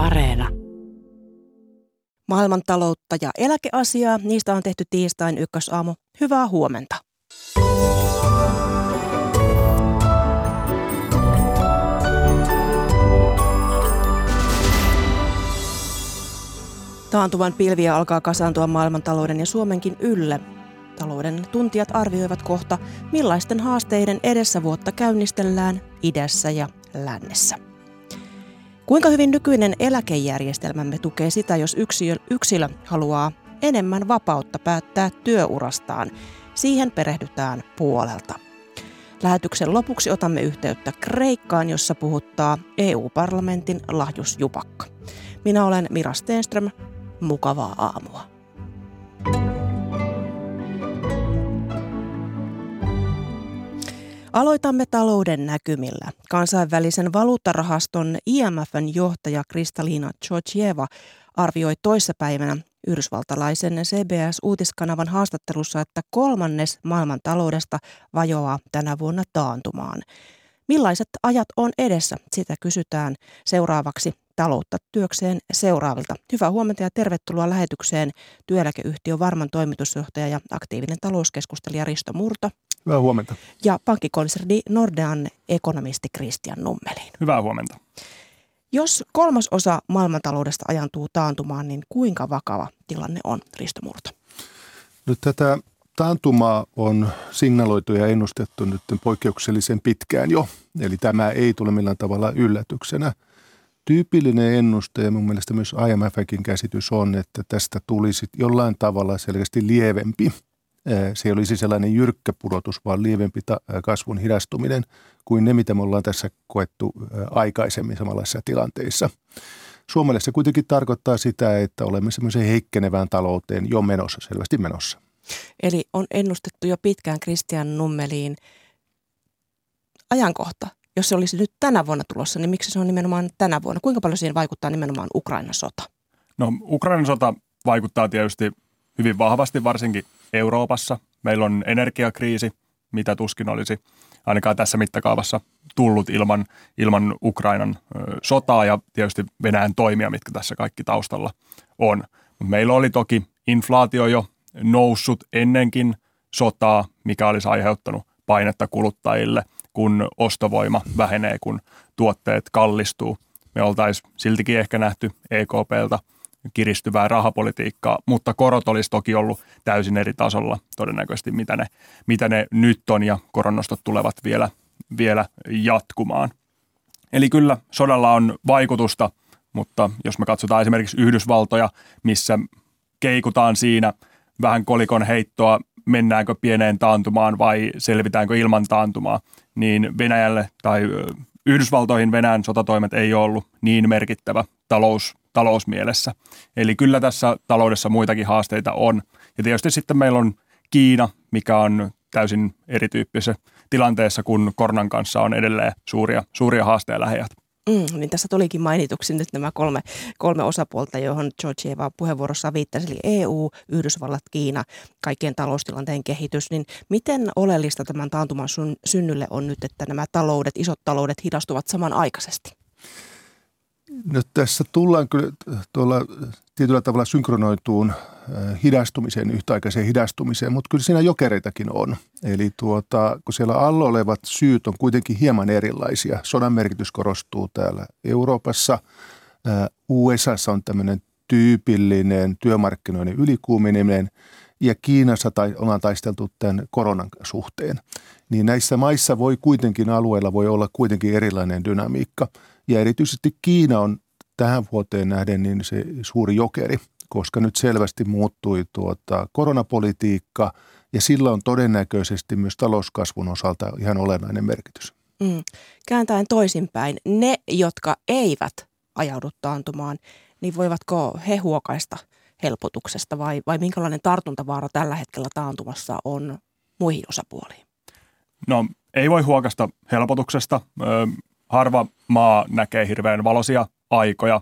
Areena. Maailmantaloutta ja eläkeasiaa, niistä on tehty tiistain ykkösaamu. Hyvää huomenta. Taantuvan pilviä alkaa kasaantua maailmantalouden ja Suomenkin ylle. Talouden tuntijat arvioivat kohta, millaisten haasteiden edessä vuotta käynnistellään idässä ja lännessä. Kuinka hyvin nykyinen eläkejärjestelmämme tukee sitä, jos yksilö, yksilö haluaa enemmän vapautta päättää työurastaan? Siihen perehdytään puolelta. Lähetyksen lopuksi otamme yhteyttä Kreikkaan, jossa puhuttaa EU-parlamentin lahjusjupakka. Minä olen Mira Stenström. Mukavaa aamua. Aloitamme talouden näkymillä. Kansainvälisen valuuttarahaston IMFn johtaja Kristalina Georgieva arvioi toissapäivänä yhdysvaltalaisen CBS-uutiskanavan haastattelussa, että kolmannes maailman taloudesta vajoaa tänä vuonna taantumaan. Millaiset ajat on edessä? Sitä kysytään seuraavaksi taloutta työkseen seuraavilta. Hyvää huomenta ja tervetuloa lähetykseen työeläkeyhtiö Varman toimitusjohtaja ja aktiivinen talouskeskustelija Risto Murto. Hyvää huomenta. Ja pankkikonserni Nordean ekonomisti Christian Nummelin. Hyvää huomenta. Jos kolmas osa maailmantaloudesta ajantuu taantumaan, niin kuinka vakava tilanne on, Risto Murto? Nyt tätä taantumaa on signaloitu ja ennustettu nyt poikkeuksellisen pitkään jo. Eli tämä ei tule millään tavalla yllätyksenä. Tyypillinen ennuste ja mun mielestä myös IMFkin käsitys on, että tästä tulisi jollain tavalla selkeästi lievempi – se ei olisi sellainen jyrkkä pudotus, vaan lievempi kasvun hidastuminen kuin ne, mitä me ollaan tässä koettu aikaisemmin samanlaisissa tilanteissa. Suomelle se kuitenkin tarkoittaa sitä, että olemme semmoisen heikkenevään talouteen jo menossa, selvästi menossa. Eli on ennustettu jo pitkään Kristian Nummeliin ajankohta. Jos se olisi nyt tänä vuonna tulossa, niin miksi se on nimenomaan tänä vuonna? Kuinka paljon siihen vaikuttaa nimenomaan Ukrainan sota? No Ukrainan sota vaikuttaa tietysti hyvin vahvasti, varsinkin Euroopassa. Meillä on energiakriisi, mitä tuskin olisi ainakaan tässä mittakaavassa tullut ilman, ilman Ukrainan sotaa ja tietysti Venäjän toimia, mitkä tässä kaikki taustalla on. Meillä oli toki inflaatio jo noussut ennenkin sotaa, mikä olisi aiheuttanut painetta kuluttajille, kun ostovoima vähenee, kun tuotteet kallistuu. Me oltaisiin siltikin ehkä nähty EKPltä – kiristyvää rahapolitiikkaa, mutta korot olisi toki ollut täysin eri tasolla todennäköisesti, mitä ne, mitä ne nyt on ja koronnostot tulevat vielä, vielä jatkumaan. Eli kyllä sodalla on vaikutusta, mutta jos me katsotaan esimerkiksi Yhdysvaltoja, missä keikutaan siinä vähän kolikon heittoa, mennäänkö pieneen taantumaan vai selvitäänkö ilman taantumaa, niin Venäjälle tai Yhdysvaltoihin Venäjän sotatoimet ei ole ollut niin merkittävä talous, talousmielessä. Eli kyllä tässä taloudessa muitakin haasteita on. Ja tietysti sitten meillä on Kiina, mikä on täysin erityyppisessä tilanteessa, kun koronan kanssa on edelleen suuria, suuria haasteja lähijät. Mm, niin tässä tulikin mainituksi nyt nämä kolme, kolme osapuolta, johon Georgieva puheenvuorossa viittasi, eli EU, Yhdysvallat, Kiina, kaikkien taloustilanteen kehitys. Niin miten oleellista tämän taantuman synnylle on nyt, että nämä taloudet, isot taloudet hidastuvat samanaikaisesti? Nyt tässä tullaan kyllä tuolla tietyllä tavalla synkronoituun äh, hidastumiseen, yhtäaikaiseen hidastumiseen, mutta kyllä siinä jokereitakin on. Eli tuota, kun siellä alla olevat syyt on kuitenkin hieman erilaisia. Sodan merkitys korostuu täällä Euroopassa. Äh, USAssa on tämmöinen tyypillinen työmarkkinoiden ylikuuminen ja Kiinassa tai ollaan taisteltu tämän koronan suhteen. Niin näissä maissa voi kuitenkin alueella voi olla kuitenkin erilainen dynamiikka – ja erityisesti Kiina on tähän vuoteen nähden niin se suuri jokeri, koska nyt selvästi muuttui tuota koronapolitiikka ja sillä on todennäköisesti myös talouskasvun osalta ihan olennainen merkitys. Mm. Kääntäen toisinpäin, ne, jotka eivät ajaudu taantumaan, niin voivatko he huokaista helpotuksesta vai, vai minkälainen tartuntavaara tällä hetkellä taantumassa on muihin osapuoliin? No ei voi huokasta helpotuksesta harva maa näkee hirveän valoisia aikoja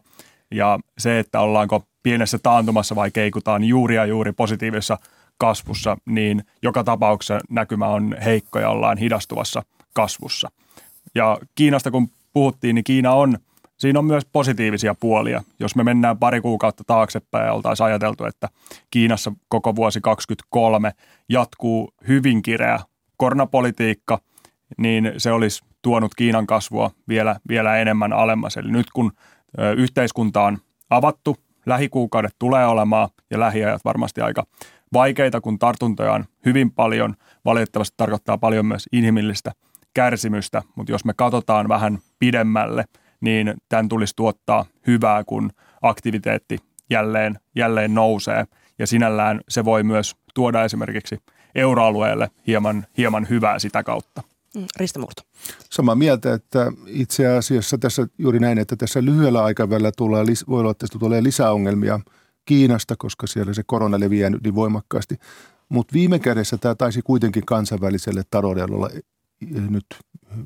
ja se, että ollaanko pienessä taantumassa vai keikutaan juuri ja juuri positiivisessa kasvussa, niin joka tapauksessa näkymä on heikko ja ollaan hidastuvassa kasvussa. Ja Kiinasta kun puhuttiin, niin Kiina on siinä on myös positiivisia puolia. Jos me mennään pari kuukautta taaksepäin ja oltaisiin ajateltu, että Kiinassa koko vuosi 2023 jatkuu hyvin kireä koronapolitiikka, niin se olisi tuonut Kiinan kasvua vielä, vielä enemmän alemmas. Eli nyt kun yhteiskunta on avattu, lähikuukaudet tulee olemaan ja lähiajat varmasti aika vaikeita, kun tartuntoja on hyvin paljon. Valitettavasti tarkoittaa paljon myös inhimillistä kärsimystä, mutta jos me katsotaan vähän pidemmälle, niin tämän tulisi tuottaa hyvää, kun aktiviteetti jälleen, jälleen nousee. Ja sinällään se voi myös tuoda esimerkiksi euroalueelle hieman, hieman hyvää sitä kautta. Mm, Risto Murto. Samaa mieltä, että itse asiassa tässä juuri näin, että tässä lyhyellä aikavälillä tulee, voi olla, että tästä tulee lisäongelmia Kiinasta, koska siellä se korona leviää niin voimakkaasti. Mutta viime kädessä tämä taisi kuitenkin kansainväliselle taloudelle olla nyt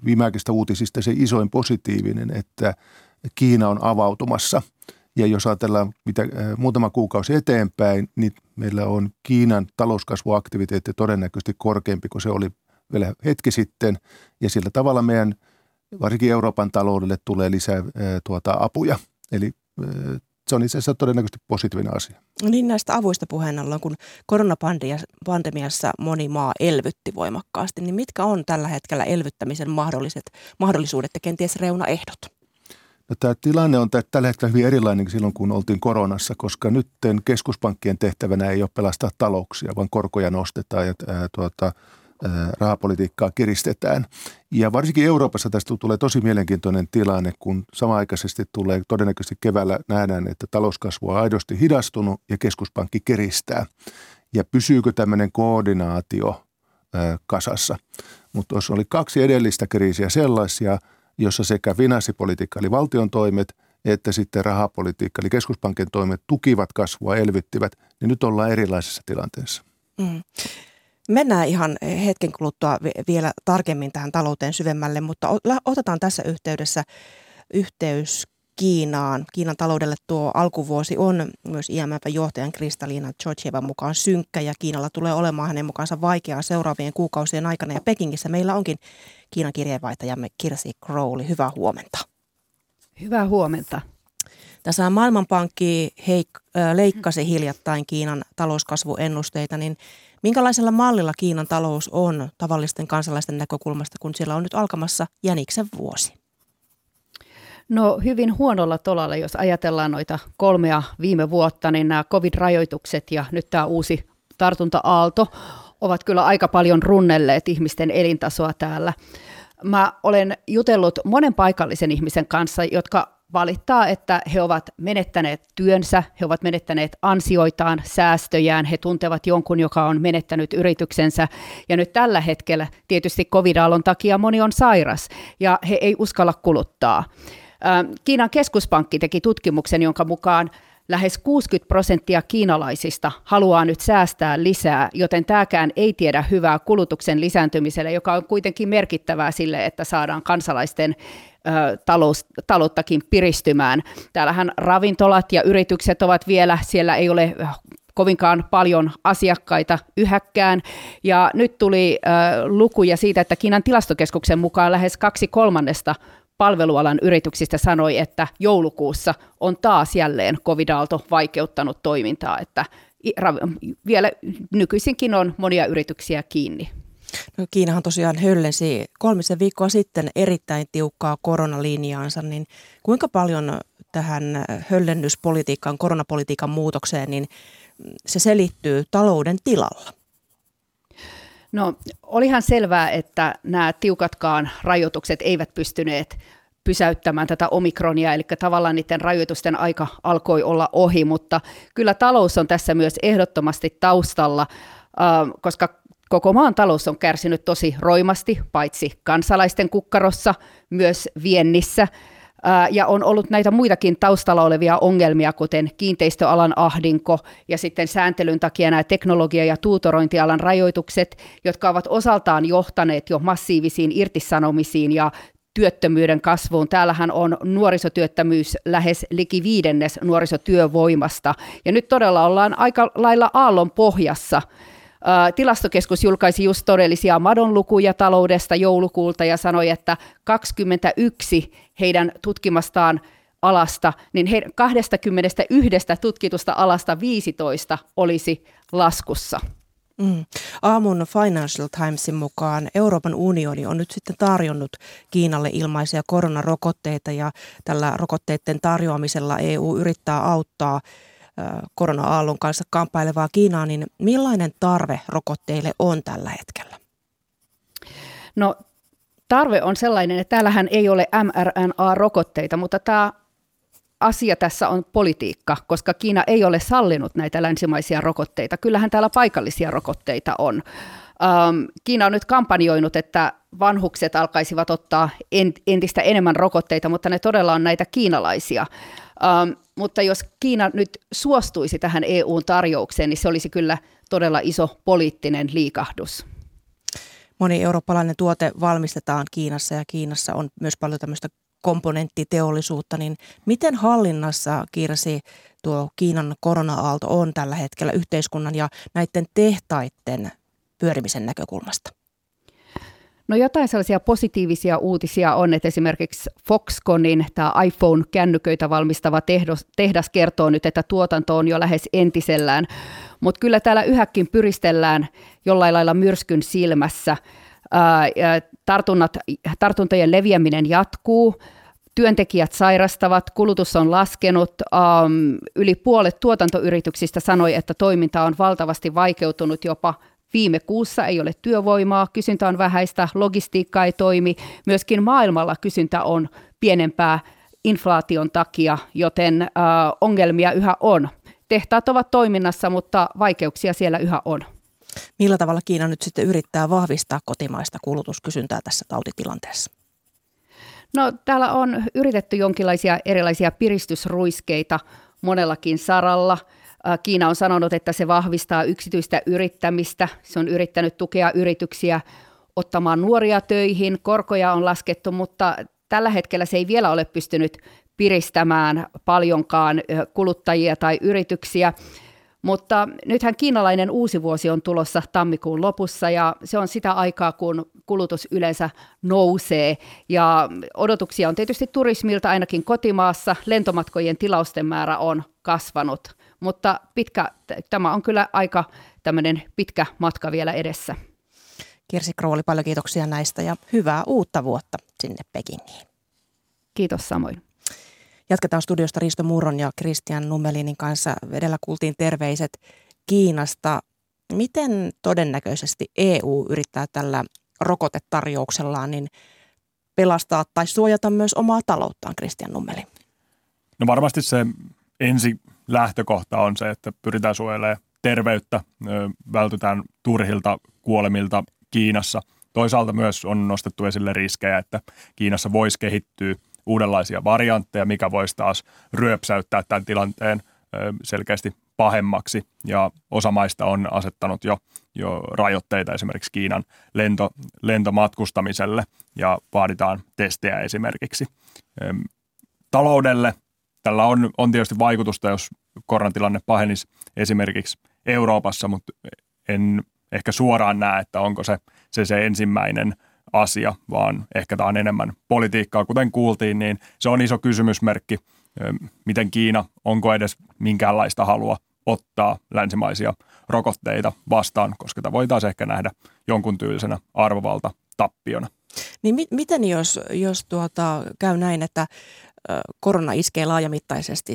viimeaikaisista uutisista se isoin positiivinen, että Kiina on avautumassa. Ja jos ajatellaan mitä, muutama kuukausi eteenpäin, niin meillä on Kiinan talouskasvuaktiviteetti todennäköisesti korkeampi kuin se oli vielä hetki sitten. Ja sillä tavalla meidän, varsinkin Euroopan taloudelle, tulee lisää tuota, apuja. Eli se on itse asiassa todennäköisesti positiivinen asia. Niin näistä avuista puheen ollaan, kun koronapandemiassa moni maa elvytti voimakkaasti, niin mitkä on tällä hetkellä elvyttämisen mahdolliset, mahdollisuudet ja kenties reunaehdot? No, tämä tilanne on tällä hetkellä hyvin erilainen kuin silloin, kun oltiin koronassa, koska nyt keskuspankkien tehtävänä ei ole pelastaa talouksia, vaan korkoja nostetaan ja ää, tuota, rahapolitiikkaa kiristetään. Ja varsinkin Euroopassa tästä tulee tosi mielenkiintoinen tilanne, kun samaaikaisesti tulee todennäköisesti keväällä nähdään, että talouskasvu on aidosti hidastunut ja keskuspankki kiristää. Ja pysyykö tämmöinen koordinaatio kasassa. Mutta jos oli kaksi edellistä kriisiä sellaisia, jossa sekä finanssipolitiikka eli valtion toimet että sitten rahapolitiikka eli keskuspankin toimet tukivat kasvua, elvyttivät, niin nyt ollaan erilaisessa tilanteessa. Mm. Mennään ihan hetken kuluttua vielä tarkemmin tähän talouteen syvemmälle, mutta otetaan tässä yhteydessä yhteys Kiinaan. Kiinan taloudelle tuo alkuvuosi on myös IMF-johtajan Kristaliina Georgievan mukaan synkkä ja Kiinalla tulee olemaan hänen mukaansa vaikeaa seuraavien kuukausien aikana. Ja Pekingissä meillä onkin Kiinan kirjeenvaihtajamme Kirsi Crowley. Hyvää huomenta. Hyvää huomenta. Tässä Maailmanpankki heik- leikkasi hiljattain Kiinan talouskasvuennusteita, niin Minkälaisella mallilla Kiinan talous on tavallisten kansalaisten näkökulmasta, kun siellä on nyt alkamassa jäniksen vuosi? No hyvin huonolla tolalla, jos ajatellaan noita kolmea viime vuotta, niin nämä covid-rajoitukset ja nyt tämä uusi tartunta-aalto ovat kyllä aika paljon runnelleet ihmisten elintasoa täällä. Mä olen jutellut monen paikallisen ihmisen kanssa, jotka valittaa, että he ovat menettäneet työnsä, he ovat menettäneet ansioitaan, säästöjään, he tuntevat jonkun, joka on menettänyt yrityksensä. Ja nyt tällä hetkellä tietysti covid takia moni on sairas ja he ei uskalla kuluttaa. Kiinan keskuspankki teki tutkimuksen, jonka mukaan lähes 60 prosenttia kiinalaisista haluaa nyt säästää lisää, joten tämäkään ei tiedä hyvää kulutuksen lisääntymiselle, joka on kuitenkin merkittävää sille, että saadaan kansalaisten talous, talouttakin piristymään. Täällähän ravintolat ja yritykset ovat vielä, siellä ei ole kovinkaan paljon asiakkaita yhäkkään. Ja nyt tuli äh, lukuja siitä, että Kiinan tilastokeskuksen mukaan lähes kaksi kolmannesta palvelualan yrityksistä sanoi, että joulukuussa on taas jälleen covid-aalto vaikeuttanut toimintaa, että vielä nykyisinkin on monia yrityksiä kiinni. No Kiinahan tosiaan höllensi kolmisen viikkoa sitten erittäin tiukkaa koronalinjaansa, niin kuinka paljon tähän höllennyspolitiikkaan, koronapolitiikan muutokseen, niin se selittyy talouden tilalla? No olihan selvää, että nämä tiukatkaan rajoitukset eivät pystyneet pysäyttämään tätä omikronia, eli tavallaan niiden rajoitusten aika alkoi olla ohi, mutta kyllä talous on tässä myös ehdottomasti taustalla, koska Koko maan talous on kärsinyt tosi roimasti, paitsi kansalaisten kukkarossa, myös viennissä. Ja on ollut näitä muitakin taustalla olevia ongelmia, kuten kiinteistöalan ahdinko ja sitten sääntelyn takia nämä teknologia- ja tuutorointialan rajoitukset, jotka ovat osaltaan johtaneet jo massiivisiin irtisanomisiin ja työttömyyden kasvuun. Täällähän on nuorisotyöttömyys lähes liki viidennes nuorisotyövoimasta. Ja nyt todella ollaan aika lailla aallon pohjassa – Tilastokeskus julkaisi just todellisia madonlukuja taloudesta joulukuulta ja sanoi, että 21 heidän tutkimastaan alasta, niin he 21 tutkitusta alasta 15 olisi laskussa. Mm. Aamun Financial Timesin mukaan Euroopan unioni on nyt sitten tarjonnut Kiinalle ilmaisia koronarokotteita ja tällä rokotteiden tarjoamisella EU yrittää auttaa korona-aallon kanssa kamppailevaa Kiinaa, niin millainen tarve rokotteille on tällä hetkellä? No tarve on sellainen, että täällähän ei ole mRNA-rokotteita, mutta tämä asia tässä on politiikka, koska Kiina ei ole sallinut näitä länsimaisia rokotteita. Kyllähän täällä paikallisia rokotteita on. Ähm, Kiina on nyt kampanjoinut, että vanhukset alkaisivat ottaa entistä enemmän rokotteita, mutta ne todella on näitä kiinalaisia. Ähm, mutta jos Kiina nyt suostuisi tähän EUn tarjoukseen, niin se olisi kyllä todella iso poliittinen liikahdus. Moni eurooppalainen tuote valmistetaan Kiinassa ja Kiinassa on myös paljon tämmöistä komponenttiteollisuutta, niin miten hallinnassa, Kirsi, tuo Kiinan korona-aalto on tällä hetkellä yhteiskunnan ja näiden tehtaiden pyörimisen näkökulmasta? No jotain sellaisia positiivisia uutisia on, että esimerkiksi Foxconnin tämä iPhone-kännyköitä valmistava tehdas, kertoo nyt, että tuotanto on jo lähes entisellään, mutta kyllä täällä yhäkin pyristellään jollain lailla myrskyn silmässä. Tartunnat, tartuntojen leviäminen jatkuu, työntekijät sairastavat, kulutus on laskenut, yli puolet tuotantoyrityksistä sanoi, että toiminta on valtavasti vaikeutunut jopa Viime kuussa ei ole työvoimaa, kysyntä on vähäistä, logistiikka ei toimi, myöskin maailmalla kysyntä on pienempää inflaation takia, joten äh, ongelmia yhä on. Tehtaat ovat toiminnassa, mutta vaikeuksia siellä yhä on. Millä tavalla Kiina nyt sitten yrittää vahvistaa kotimaista kulutuskysyntää tässä tautitilanteessa? No täällä on yritetty jonkinlaisia erilaisia piristysruiskeita monellakin saralla – Kiina on sanonut, että se vahvistaa yksityistä yrittämistä. Se on yrittänyt tukea yrityksiä ottamaan nuoria töihin. Korkoja on laskettu, mutta tällä hetkellä se ei vielä ole pystynyt piristämään paljonkaan kuluttajia tai yrityksiä. Mutta nythän kiinalainen uusi vuosi on tulossa tammikuun lopussa ja se on sitä aikaa, kun kulutus yleensä nousee. Ja odotuksia on tietysti turismilta ainakin kotimaassa. Lentomatkojen tilausten määrä on kasvanut mutta pitkä, tämä on kyllä aika tämmöinen pitkä matka vielä edessä. Kirsi Krooli, paljon kiitoksia näistä ja hyvää uutta vuotta sinne Pekingiin. Kiitos samoin. Jatketaan studiosta Risto Murron ja Christian Nummelinin kanssa. Edellä kuultiin terveiset Kiinasta. Miten todennäköisesti EU yrittää tällä rokotetarjouksellaan niin pelastaa tai suojata myös omaa talouttaan, Christian Nummeli? No varmasti se ensi lähtökohta on se, että pyritään suojelemaan terveyttä, vältytään turhilta kuolemilta Kiinassa. Toisaalta myös on nostettu esille riskejä, että Kiinassa voisi kehittyä uudenlaisia variantteja, mikä voisi taas ryöpsäyttää tämän tilanteen selkeästi pahemmaksi. Ja osa maista on asettanut jo, jo rajoitteita esimerkiksi Kiinan lento, lentomatkustamiselle ja vaaditaan testejä esimerkiksi. Taloudelle tällä on, on tietysti vaikutusta, jos koronatilanne pahenisi esimerkiksi Euroopassa, mutta en ehkä suoraan näe, että onko se se, se ensimmäinen asia, vaan ehkä tämä on enemmän politiikkaa. Kuten kuultiin, niin se on iso kysymysmerkki, miten Kiina, onko edes minkäänlaista halua ottaa länsimaisia rokotteita vastaan, koska tämä voitaisiin ehkä nähdä jonkun tyylisenä arvovalta tappiona. Niin mi- miten jos, jos tuota, käy näin, että korona iskee laajamittaisesti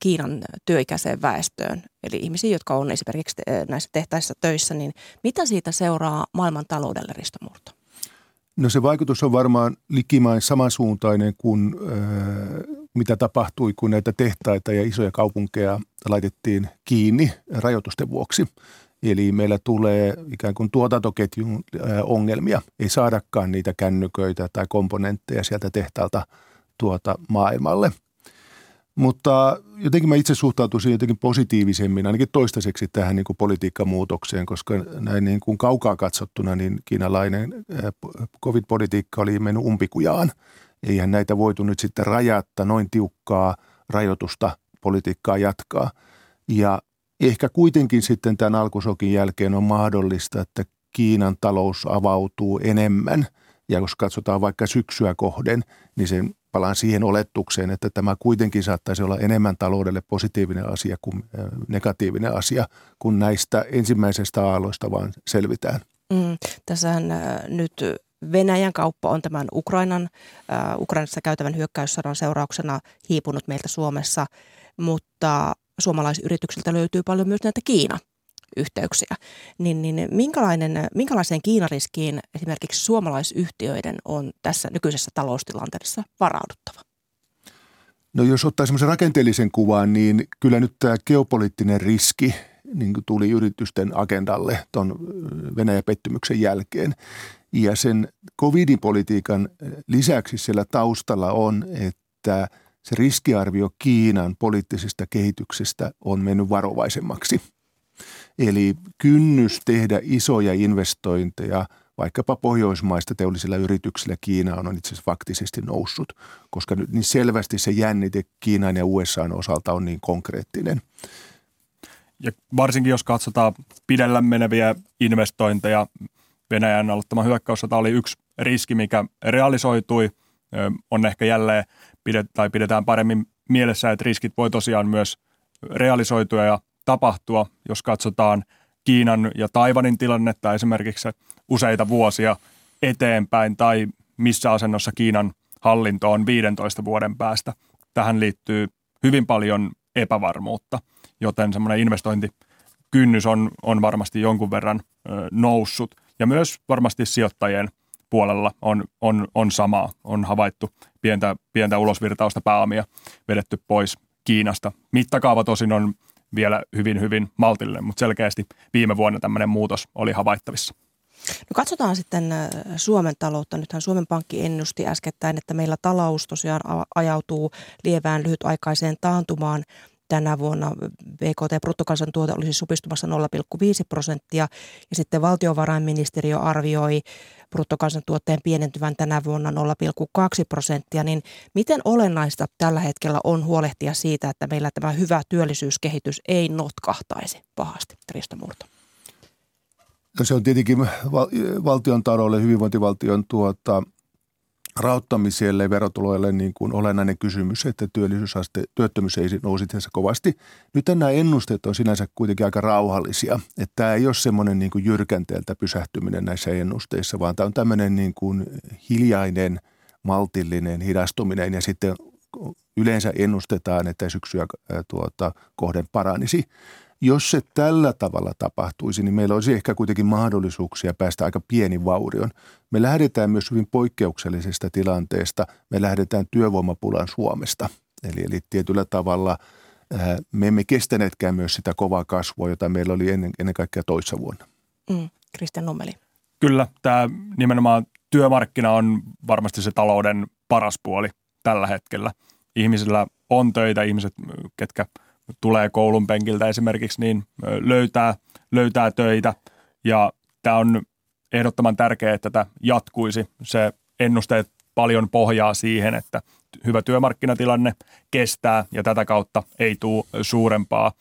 Kiinan työikäiseen väestöön, eli ihmisiä, jotka on esimerkiksi näissä tehtäissä töissä, niin mitä siitä seuraa maailman taloudelle, Risto Murto? No se vaikutus on varmaan likimain samansuuntainen kuin äh, mitä tapahtui, kun näitä tehtaita ja isoja kaupunkeja laitettiin kiinni rajoitusten vuoksi. Eli meillä tulee ikään kuin tuotantoketjun äh, ongelmia. Ei saadakaan niitä kännyköitä tai komponentteja sieltä tehtaalta – tuota maailmalle. Mutta jotenkin mä itse suhtautuisin jotenkin positiivisemmin, ainakin toistaiseksi tähän niin kuin politiikkamuutokseen, koska näin niin kuin kaukaa katsottuna niin kiinalainen covid-politiikka oli mennyt umpikujaan. Eihän näitä voitu nyt sitten rajatta noin tiukkaa rajoitusta politiikkaa jatkaa. Ja ehkä kuitenkin sitten tämän alkusokin jälkeen on mahdollista, että Kiinan talous avautuu enemmän. Ja jos katsotaan vaikka syksyä kohden, niin sen palaan siihen oletukseen, että tämä kuitenkin saattaisi olla enemmän taloudelle positiivinen asia kuin negatiivinen asia, kun näistä ensimmäisestä aalloista vaan selvitään. Mm, tässähän nyt Venäjän kauppa on tämän Ukrainan, äh, Ukrainassa käytävän hyökkäyssodan seurauksena hiipunut meiltä Suomessa, mutta suomalaisyrityksiltä löytyy paljon myös näitä Kiina yhteyksiä. Niin, niin minkälainen, minkälaiseen Kiinariskiin esimerkiksi suomalaisyhtiöiden on tässä nykyisessä taloustilanteessa varauduttava? No jos ottaa semmoisen rakenteellisen kuvan, niin kyllä nyt tämä geopoliittinen riski niin tuli yritysten agendalle tuon Venäjä-pettymyksen jälkeen. Ja sen covidipolitiikan lisäksi siellä taustalla on, että se riskiarvio Kiinan poliittisesta kehityksestä on mennyt varovaisemmaksi. Eli kynnys tehdä isoja investointeja vaikkapa pohjoismaista teollisilla yrityksillä Kiinaan on itse asiassa faktisesti noussut, koska nyt niin selvästi se jännite Kiinan ja USAn osalta on niin konkreettinen. Ja varsinkin jos katsotaan pidellä meneviä investointeja, Venäjän aloittama hyökkäyssota oli yksi riski, mikä realisoitui. On ehkä jälleen pidet, tai pidetään paremmin mielessä, että riskit voi tosiaan myös realisoitua ja tapahtua, jos katsotaan Kiinan ja Taivanin tilannetta esimerkiksi useita vuosia eteenpäin tai missä asennossa Kiinan hallinto on 15 vuoden päästä. Tähän liittyy hyvin paljon epävarmuutta, joten semmoinen investointikynnys on, on varmasti jonkun verran ö, noussut. Ja myös varmasti sijoittajien puolella on, on, on sama. On havaittu pientä, pientä ulosvirtausta pääomia vedetty pois Kiinasta. Mittakaava tosin on vielä hyvin, hyvin maltillinen, mutta selkeästi viime vuonna tämmöinen muutos oli havaittavissa. No katsotaan sitten äh, Suomen taloutta. Nythän Suomen Pankki ennusti äskettäin, että meillä talous tosiaan ajautuu lievään lyhytaikaiseen taantumaan tänä vuonna BKT-bruttokansantuote olisi supistumassa 0,5 prosenttia ja sitten valtiovarainministeriö arvioi bruttokansantuotteen pienentyvän tänä vuonna 0,2 prosenttia, niin miten olennaista tällä hetkellä on huolehtia siitä, että meillä tämä hyvä työllisyyskehitys ei notkahtaisi pahasti? Trista Murto. No se on tietenkin valtion taloudelle, hyvinvointivaltion tuota, rauttamiselle ja verotuloille niin kuin olennainen kysymys, että työllisyysaste, työttömyys ei nousi tässä kovasti. Nyt nämä ennusteet on sinänsä kuitenkin aika rauhallisia, että tämä ei ole semmoinen niin kuin jyrkänteeltä pysähtyminen näissä ennusteissa, vaan tämä on tämmöinen niin kuin hiljainen, maltillinen hidastuminen ja sitten yleensä ennustetaan, että syksyä tuota, kohden paranisi. Jos se tällä tavalla tapahtuisi, niin meillä olisi ehkä kuitenkin mahdollisuuksia päästä aika pieni vaurion. Me lähdetään myös hyvin poikkeuksellisesta tilanteesta. Me lähdetään työvoimapulan Suomesta. Eli, eli tietyllä tavalla ää, me emme kestäneetkään myös sitä kovaa kasvua, jota meillä oli ennen, ennen kaikkea toissa vuonna. Mm, Kristian Nummeli. Kyllä, tämä nimenomaan työmarkkina on varmasti se talouden paras puoli tällä hetkellä. Ihmisillä on töitä, ihmiset, ketkä – tulee koulun penkiltä esimerkiksi, niin löytää, löytää töitä. Ja tämä on ehdottoman tärkeää, että tätä jatkuisi. Se ennusteet paljon pohjaa siihen, että hyvä työmarkkinatilanne kestää ja tätä kautta ei tule suurempaa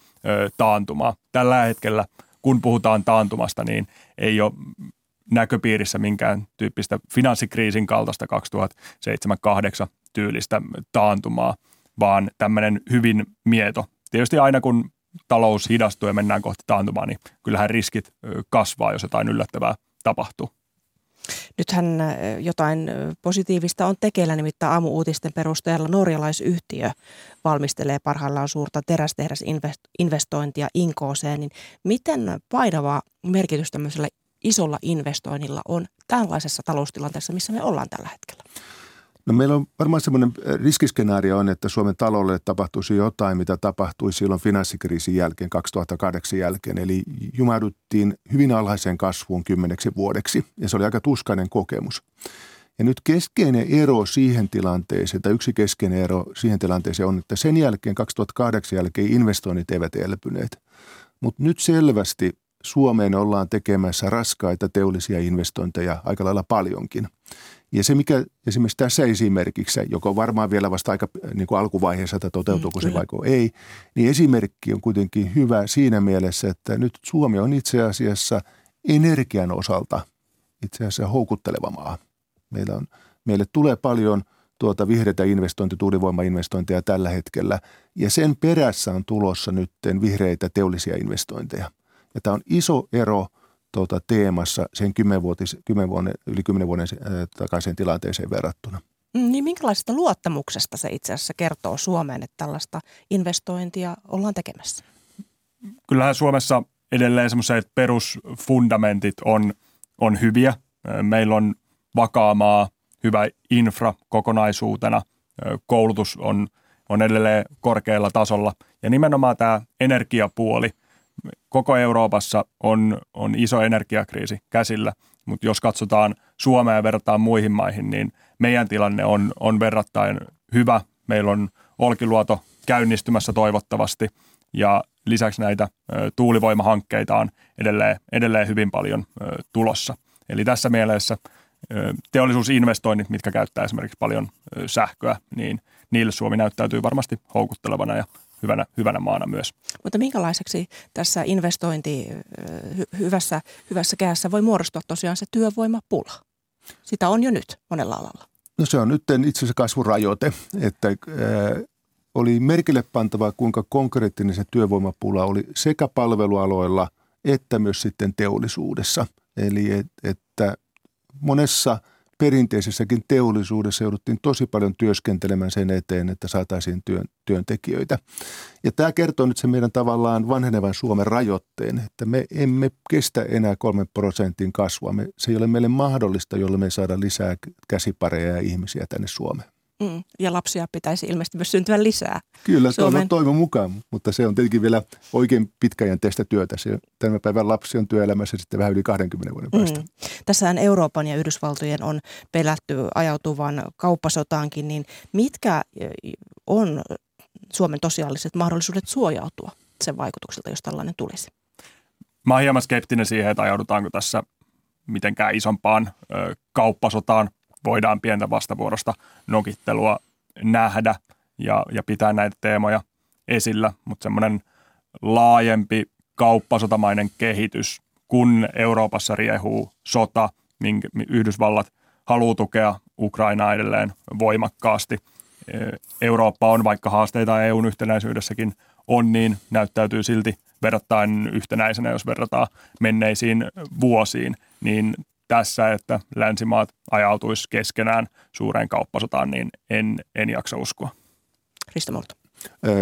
taantumaa. Tällä hetkellä, kun puhutaan taantumasta, niin ei ole näköpiirissä minkään tyyppistä finanssikriisin kaltaista 2007-2008 tyylistä taantumaa, vaan tämmöinen hyvin mieto tietysti aina kun talous hidastuu ja mennään kohti taantumaa, niin kyllähän riskit kasvaa, jos jotain yllättävää tapahtuu. Nythän jotain positiivista on tekeillä, nimittäin aamu-uutisten perusteella norjalaisyhtiö valmistelee parhaillaan suurta terästehdasinvestointia Inkooseen. Niin miten painava merkitys tämmöisellä isolla investoinnilla on tällaisessa taloustilanteessa, missä me ollaan tällä hetkellä? No meillä on varmaan semmoinen äh, riskiskenaario on, että Suomen taloudelle tapahtuisi jotain, mitä tapahtui silloin finanssikriisin jälkeen, 2008 jälkeen. Eli jumauduttiin hyvin alhaiseen kasvuun kymmeneksi vuodeksi ja se oli aika tuskainen kokemus. Ja nyt keskeinen ero siihen tilanteeseen, tai yksi keskeinen ero siihen tilanteeseen on, että sen jälkeen 2008 jälkeen investoinnit eivät elpyneet. Mutta nyt selvästi Suomeen ollaan tekemässä raskaita teollisia investointeja aika lailla paljonkin. Ja se, mikä esimerkiksi tässä esimerkissä, joka on varmaan vielä vasta aika niin kuin alkuvaiheessa, että toteutuuko mm, se vai ei, niin esimerkki on kuitenkin hyvä siinä mielessä, että nyt Suomi on itse asiassa energian osalta itse asiassa houkutteleva maa. Meillä on, meille tulee paljon tuota vihreitä investointeja, tuulivoimainvestointeja tällä hetkellä. Ja sen perässä on tulossa nyt vihreitä teollisia investointeja. Ja tämä on iso ero tuota, teemassa sen 10 vuotis, 10 vuoden, yli 10 vuoden takaisin tilanteeseen verrattuna. Mm, niin minkälaisesta luottamuksesta se itse asiassa kertoo Suomeen, että tällaista investointia ollaan tekemässä? Kyllähän Suomessa edelleen semmoiset perusfundamentit on, on hyviä. Meillä on vakaamaa, hyvä infra kokonaisuutena. Koulutus on, on edelleen korkealla tasolla. Ja nimenomaan tämä energiapuoli. Koko Euroopassa on, on iso energiakriisi käsillä, mutta jos katsotaan Suomea ja verrataan muihin maihin, niin meidän tilanne on, on verrattain hyvä. Meillä on Olkiluoto käynnistymässä toivottavasti ja lisäksi näitä tuulivoimahankkeita on edelleen, edelleen hyvin paljon tulossa. Eli tässä mielessä teollisuusinvestoinnit, mitkä käyttää esimerkiksi paljon sähköä, niin niille Suomi näyttäytyy varmasti houkuttelevana ja hyvänä, hyvänä maana myös. Mutta minkälaiseksi tässä investointi hy- hyvässä, hyvässä käässä voi muodostua tosiaan se työvoimapula? Sitä on jo nyt monella alalla. No se on nyt itse asiassa kasvurajoite, että äh, oli merkille pantavaa, kuinka konkreettinen se työvoimapula oli sekä palvelualoilla että myös sitten teollisuudessa. Eli et, että monessa perinteisessäkin teollisuudessa jouduttiin tosi paljon työskentelemään sen eteen, että saataisiin työn, työntekijöitä. Ja tämä kertoo nyt se meidän tavallaan vanhenevan Suomen rajoitteen, että me emme kestä enää kolmen prosentin kasvua. Me, se ei ole meille mahdollista, jolle me saada lisää käsipareja ja ihmisiä tänne Suomeen. Mm, ja lapsia pitäisi ilmeisesti myös syntyä lisää. Kyllä, Suomen... toivon mukaan, mutta se on tietenkin vielä oikein pitkäjänteistä työtä. Se, tämän päivän lapsi on työelämässä sitten vähän yli 20 vuoden päästä. Mm. Tässähän Euroopan ja Yhdysvaltojen on pelätty ajautuvan kauppasotaankin, niin mitkä on Suomen tosiaaliset mahdollisuudet suojautua sen vaikutuksilta, jos tällainen tulisi? Mä oon hieman skeptinen siihen, että ajaudutaanko tässä mitenkään isompaan ö, kauppasotaan voidaan pientä vastavuorosta nokittelua nähdä ja, ja pitää näitä teemoja esillä, mutta semmoinen laajempi kauppasotamainen kehitys, kun Euroopassa riehuu sota, minkä Yhdysvallat haluaa tukea Ukrainaa edelleen voimakkaasti. E, Eurooppa on, vaikka haasteita EUn yhtenäisyydessäkin on, niin näyttäytyy silti verrattain yhtenäisenä, jos verrataan menneisiin vuosiin, niin tässä, että länsimaat ajautuisi keskenään suureen kauppasotaan, niin en, en jaksa uskoa. Risto Multa.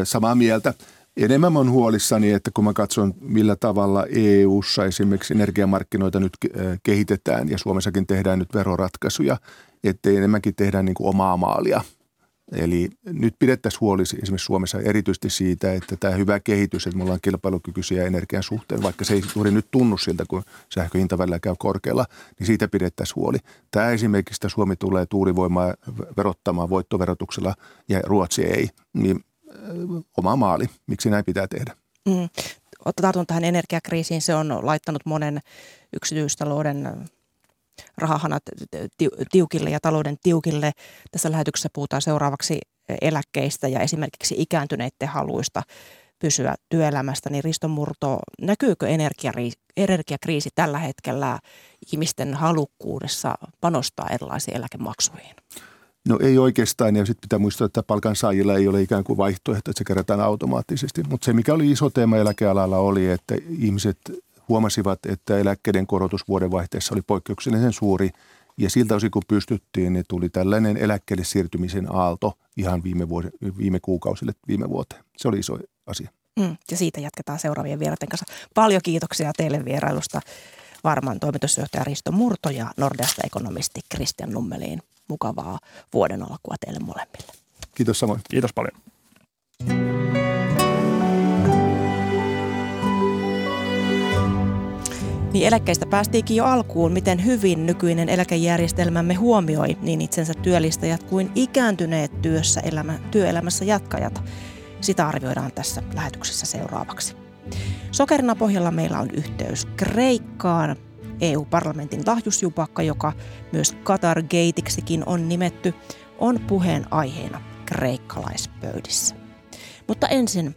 Samaa mieltä. Enemmän on huolissani, että kun mä katson, millä tavalla EU-ssa esimerkiksi energiamarkkinoita nyt kehitetään ja Suomessakin tehdään nyt veroratkaisuja, ettei enemmänkin tehdä niin kuin omaa maalia – Eli nyt pidettäisiin huoli esimerkiksi Suomessa erityisesti siitä, että tämä hyvä kehitys, että me ollaan kilpailukykyisiä energian suhteen, vaikka se ei juuri nyt tunnu siltä, kun sähköhinta välillä käy korkealla, niin siitä pidettäisiin huoli. Tämä esimerkiksi, että Suomi tulee tuulivoimaa verottamaan voittoverotuksella ja Ruotsi ei, niin oma maali. Miksi näin pitää tehdä? Mm. Tartun tähän energiakriisiin. Se on laittanut monen yksityistalouden rahahanat tiukille ja talouden tiukille. Tässä lähetyksessä puhutaan seuraavaksi eläkkeistä ja esimerkiksi ikääntyneiden haluista pysyä työelämästä, niin Risto Murto, näkyykö energiakriisi tällä hetkellä ihmisten halukkuudessa panostaa erilaisiin eläkemaksuihin? No ei oikeastaan, ja sitten pitää muistaa, että palkansaajilla ei ole ikään kuin vaihtoehto, että se kerätään automaattisesti. Mutta se, mikä oli iso teema eläkealalla, oli, että ihmiset huomasivat, että eläkkeiden korotus vuodenvaihteessa oli poikkeuksellisen suuri ja siltä osin kun pystyttiin, niin tuli tällainen eläkkeelle siirtymisen aalto ihan viime, vuosi, viime kuukausille viime vuoteen. Se oli iso asia. Mm, ja siitä jatketaan seuraavien vieraiden kanssa. Paljon kiitoksia teille vierailusta. Varmaan toimitusjohtaja Risto Murto ja Nordeasta ekonomisti Kristian Nummeliin. Mukavaa vuoden alkua teille molemmille. Kiitos samoin. Kiitos paljon. Niin eläkkeistä päästiinkin jo alkuun, miten hyvin nykyinen eläkejärjestelmämme huomioi niin itsensä työllistäjät kuin ikääntyneet työssä elämä, työelämässä jatkajat. Sitä arvioidaan tässä lähetyksessä seuraavaksi. Sokerina pohjalla meillä on yhteys Kreikkaan. EU-parlamentin lahjusjupakka, joka myös Qatar Gateiksikin on nimetty, on puheen aiheena kreikkalaispöydissä. Mutta ensin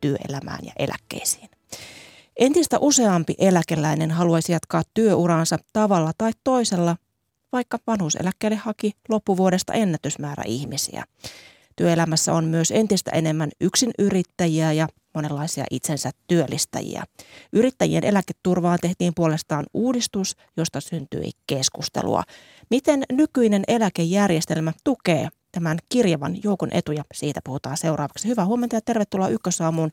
työelämään ja eläkkeisiin. Entistä useampi eläkeläinen haluaisi jatkaa työuraansa tavalla tai toisella vaikka vanhuuseläkkeelle haki loppuvuodesta ennätysmäärä ihmisiä. Työelämässä on myös entistä enemmän yksin yrittäjiä ja monenlaisia itsensä työllistäjiä. Yrittäjien eläketurvaan tehtiin puolestaan uudistus, josta syntyi keskustelua. Miten nykyinen eläkejärjestelmä tukee tämän kirjavan joukon etuja? Siitä puhutaan seuraavaksi. Hyvää huomenta ja tervetuloa Ykkösaamuun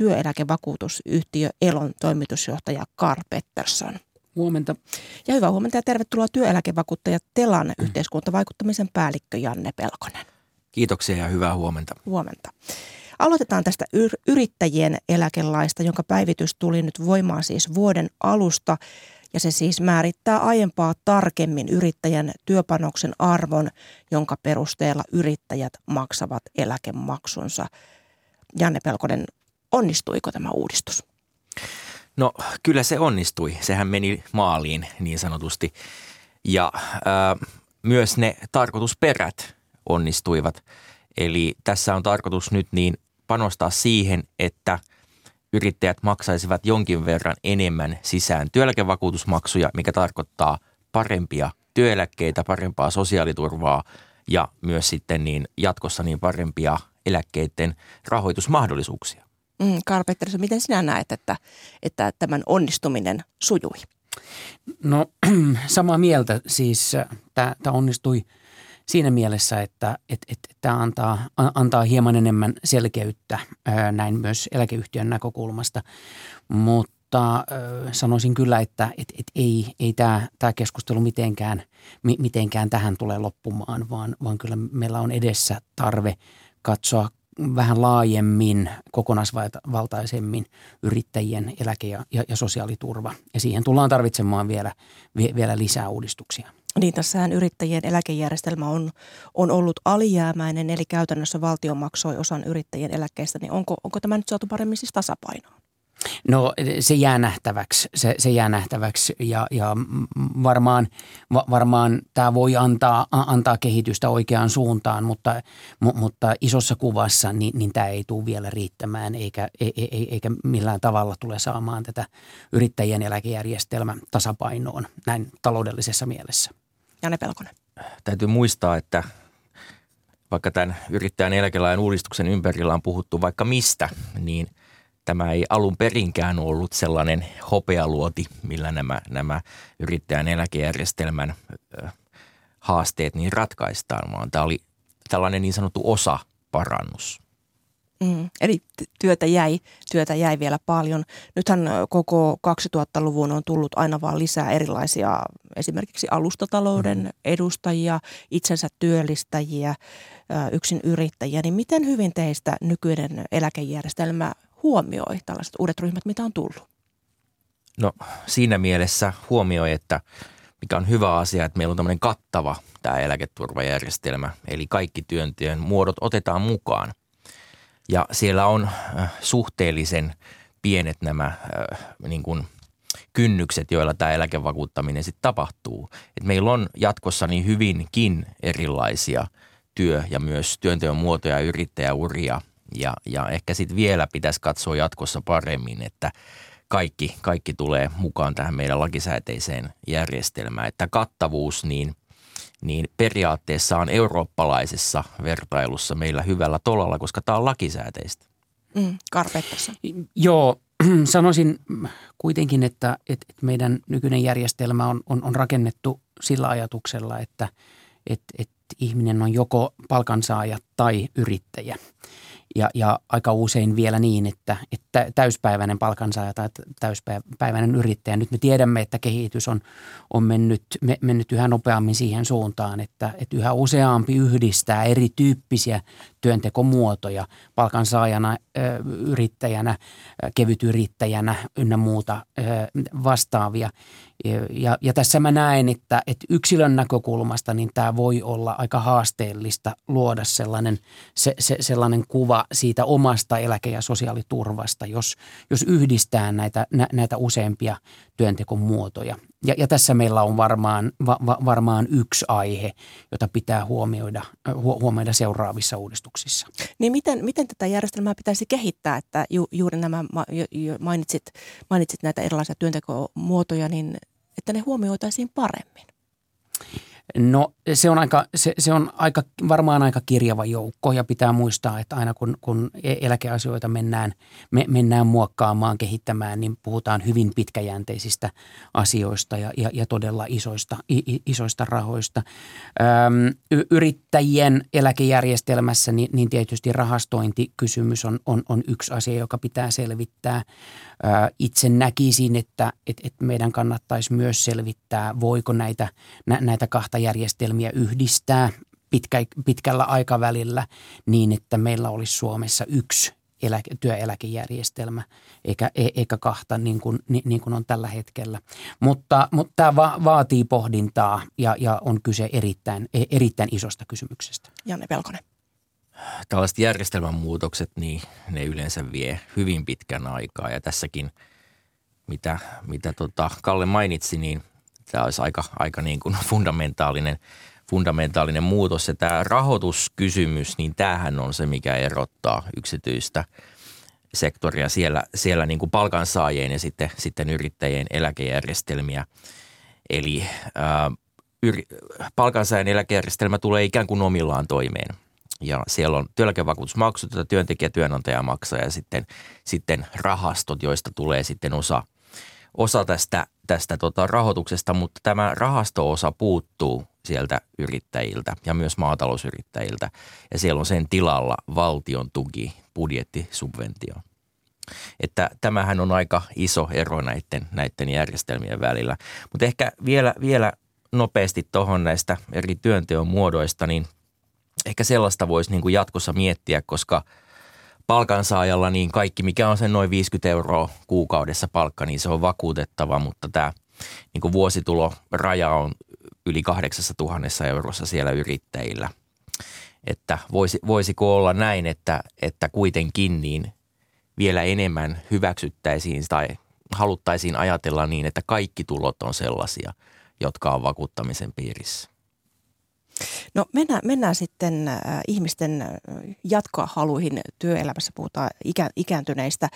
työeläkevakuutusyhtiö Elon toimitusjohtaja Karl Pettersson. Huomenta. Ja hyvää huomenta ja tervetuloa työeläkevakuuttaja Telan yhteiskuntavaikuttamisen päällikkö Janne Pelkonen. Kiitoksia ja hyvää huomenta. Huomenta. Aloitetaan tästä yrittäjien eläkelaista, jonka päivitys tuli nyt voimaan siis vuoden alusta. Ja se siis määrittää aiempaa tarkemmin yrittäjän työpanoksen arvon, jonka perusteella yrittäjät maksavat eläkemaksunsa. Janne Pelkonen, onnistuiko tämä uudistus? No kyllä se onnistui. Sehän meni maaliin niin sanotusti. Ja äh, myös ne tarkoitusperät onnistuivat. Eli tässä on tarkoitus nyt niin panostaa siihen, että yrittäjät maksaisivat jonkin verran enemmän sisään työeläkevakuutusmaksuja, mikä tarkoittaa parempia työeläkkeitä, parempaa sosiaaliturvaa ja myös sitten niin jatkossa niin parempia eläkkeiden rahoitusmahdollisuuksia. Mm, Pettersson, miten sinä näet, että, että tämän onnistuminen sujui? No samaa mieltä. Siis äh, tämä onnistui – siinä mielessä, että tämä antaa, antaa hieman enemmän selkeyttä näin myös eläkeyhtiön näkökulmasta, mutta sanoisin kyllä, että et, et ei, ei tämä keskustelu mitenkään, mitenkään tähän tule loppumaan, vaan, vaan kyllä meillä on edessä tarve katsoa vähän laajemmin, kokonaisvaltaisemmin yrittäjien eläke- ja, ja, ja sosiaaliturva. Ja siihen tullaan tarvitsemaan vielä, vielä lisää uudistuksia. Niin tässähän yrittäjien eläkejärjestelmä on, on ollut alijäämäinen, eli käytännössä valtio maksoi osan yrittäjien eläkkeistä, niin onko, onko tämä nyt saatu paremmin siis tasapainoon? No se jää nähtäväksi, se, se jää nähtäväksi ja, ja varmaan, va, varmaan tämä voi antaa, antaa kehitystä oikeaan suuntaan, mutta, mu, mutta isossa kuvassa niin, niin tämä ei tule vielä riittämään eikä, e, e, e, eikä millään tavalla tule saamaan tätä yrittäjien eläkejärjestelmä tasapainoon näin taloudellisessa mielessä. Janne Pelkonen. Täytyy muistaa, että vaikka tämän yrittäjän eläkelain uudistuksen ympärillä on puhuttu vaikka mistä, niin tämä ei alun perinkään ollut sellainen hopealuoti, millä nämä, nämä yrittäjän eläkejärjestelmän haasteet niin ratkaistaan, vaan tämä oli tällainen niin sanottu osa parannus. Mm, eli työtä jäi, työtä jäi vielä paljon. Nythän koko 2000-luvun on tullut aina vaan lisää erilaisia esimerkiksi alustatalouden mm. edustajia, itsensä työllistäjiä, yksin yrittäjiä. Niin miten hyvin teistä nykyinen eläkejärjestelmä huomioi tällaiset uudet ryhmät, mitä on tullut? No siinä mielessä huomioi, että mikä on hyvä asia, että meillä on tämmöinen kattava tämä eläketurvajärjestelmä, eli kaikki työntyön muodot otetaan mukaan. Ja siellä on äh, suhteellisen pienet nämä äh, niin kuin kynnykset, joilla tämä eläkevakuuttaminen sitten tapahtuu. Et meillä on jatkossa niin hyvinkin erilaisia työ- ja myös työnteon muotoja ja yrittäjäuria. Ja, ja ehkä sitten vielä pitäisi katsoa jatkossa paremmin, että kaikki, kaikki tulee mukaan tähän meidän lakisääteiseen järjestelmään. Että kattavuus niin niin periaatteessa on eurooppalaisessa vertailussa meillä hyvällä tolalla, koska tämä on lakisääteistä. Mm, Joo, sanoisin kuitenkin, että, että meidän nykyinen järjestelmä on, on, on rakennettu sillä ajatuksella, että, että, että ihminen on joko palkansaaja tai yrittäjä ja, ja aika usein vielä niin, että, että täyspäiväinen palkansaaja tai täyspäiväinen yrittäjä. Nyt me tiedämme, että kehitys on, on mennyt, me, mennyt yhä nopeammin siihen suuntaan, että, että yhä useampi yhdistää erityyppisiä työntekomuotoja palkansaajana, yrittäjänä, kevytyrittäjänä ynnä muuta vastaavia. Ja, ja tässä mä näen, että, että yksilön näkökulmasta niin tämä voi olla aika haasteellista luoda sellainen, se, se, sellainen kuva siitä omasta eläke- ja sosiaaliturvasta, jos, jos yhdistää näitä, nä, näitä useampia työntekon muotoja. Ja, ja tässä meillä on varmaan, va, va, varmaan yksi aihe, jota pitää huomioida, hu, huomioida seuraavissa uudistuksissa. Niin miten, miten tätä järjestelmää pitäisi kehittää, että ju, juuri nämä mainitsit, mainitsit näitä erilaisia työntekomuotoja, niin että ne huomioitaisiin paremmin? No se on, aika, se, se on aika, varmaan aika kirjava joukko ja pitää muistaa, että aina kun, kun e-, eläkeasioita mennään, me, mennään muokkaamaan, kehittämään, niin puhutaan hyvin pitkäjänteisistä asioista ja, ja, ja todella isoista, i, isoista rahoista. Öm, yrittäjien eläkejärjestelmässä niin, niin tietysti rahastointikysymys on, on, on yksi asia, joka pitää selvittää. Ö, itse näkisin, että et, et meidän kannattaisi myös selvittää, voiko näitä, nä, näitä kahta järjestelmiä yhdistää pitkä, pitkällä aikavälillä niin, että meillä olisi Suomessa yksi eläke, työeläkejärjestelmä eikä, e, eikä kahta niin kuin, niin kuin on tällä hetkellä. Mutta, mutta tämä va, vaatii pohdintaa ja, ja on kyse erittäin, e, erittäin isosta kysymyksestä. Janne Pelkonen. Tällaiset järjestelmän muutokset, niin ne yleensä vie hyvin pitkän aikaa ja tässäkin, mitä, mitä tota Kalle mainitsi, niin tämä olisi aika, aika niin kuin fundamentaalinen, fundamentaalinen muutos. Ja tämä rahoituskysymys, niin tämähän on se, mikä erottaa yksityistä sektoria siellä, siellä niin kuin palkansaajien ja sitten, sitten yrittäjien eläkejärjestelmiä. Eli ää, yri, palkansaajan eläkejärjestelmä tulee ikään kuin omillaan toimeen. Ja siellä on työeläkevakuutusmaksut, joita työntekijä työnantaja maksaa ja sitten, sitten rahastot, joista tulee sitten osa, osa tästä tästä tota rahoituksesta, mutta tämä rahastoosa puuttuu sieltä yrittäjiltä ja myös maatalousyrittäjiltä. Ja siellä on sen tilalla valtion tuki, budjetti, subventio. Että tämähän on aika iso ero näiden, näiden järjestelmien välillä. Mutta ehkä vielä, vielä nopeasti tuohon näistä eri työnteon muodoista, niin ehkä sellaista voisi niin kuin jatkossa miettiä, koska – palkansaajalla niin kaikki, mikä on sen noin 50 euroa kuukaudessa palkka, niin se on vakuutettava, mutta tämä niin kuin vuosituloraja on yli 8000 eurossa siellä yrittäjillä. Että voisi, voisiko olla näin, että, että kuitenkin niin vielä enemmän hyväksyttäisiin tai haluttaisiin ajatella niin, että kaikki tulot on sellaisia, jotka on vakuuttamisen piirissä. No mennään, mennään sitten äh, ihmisten äh, jatkohaluihin työelämässä, puhutaan ikä, ikääntyneistä.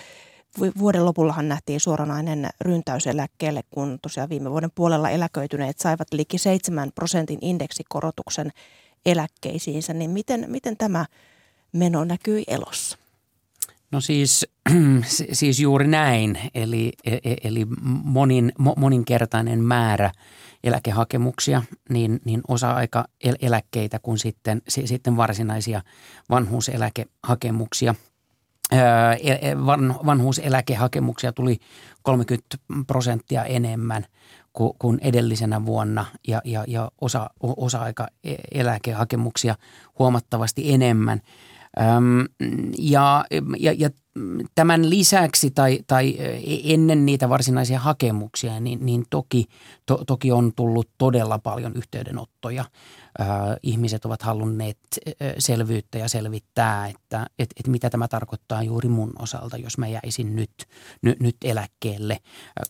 Vuoden lopullahan nähtiin suoranainen ryntäys eläkkeelle, kun tosiaan viime vuoden puolella eläköityneet saivat liki 7 prosentin indeksikorotuksen eläkkeisiinsä. Niin miten, miten tämä meno näkyi elossa? No siis, siis juuri näin, eli, e, e, eli monin, moninkertainen määrä eläkehakemuksia, niin, niin osa-aika-eläkkeitä kuin sitten, sitten varsinaisia vanhuuseläkehakemuksia. E, vanhuuseläkehakemuksia tuli 30 prosenttia enemmän kuin edellisenä vuonna. Ja, ja, ja osa, osa-aika-eläkehakemuksia huomattavasti enemmän – ja, ja, ja tämän lisäksi tai, tai ennen niitä varsinaisia hakemuksia, niin, niin toki, to, toki on tullut todella paljon yhteydenottoja ihmiset ovat halunneet selvyyttä ja selvittää, että et, et mitä tämä tarkoittaa juuri mun osalta, jos mä jäisin nyt, nyt, nyt eläkkeelle.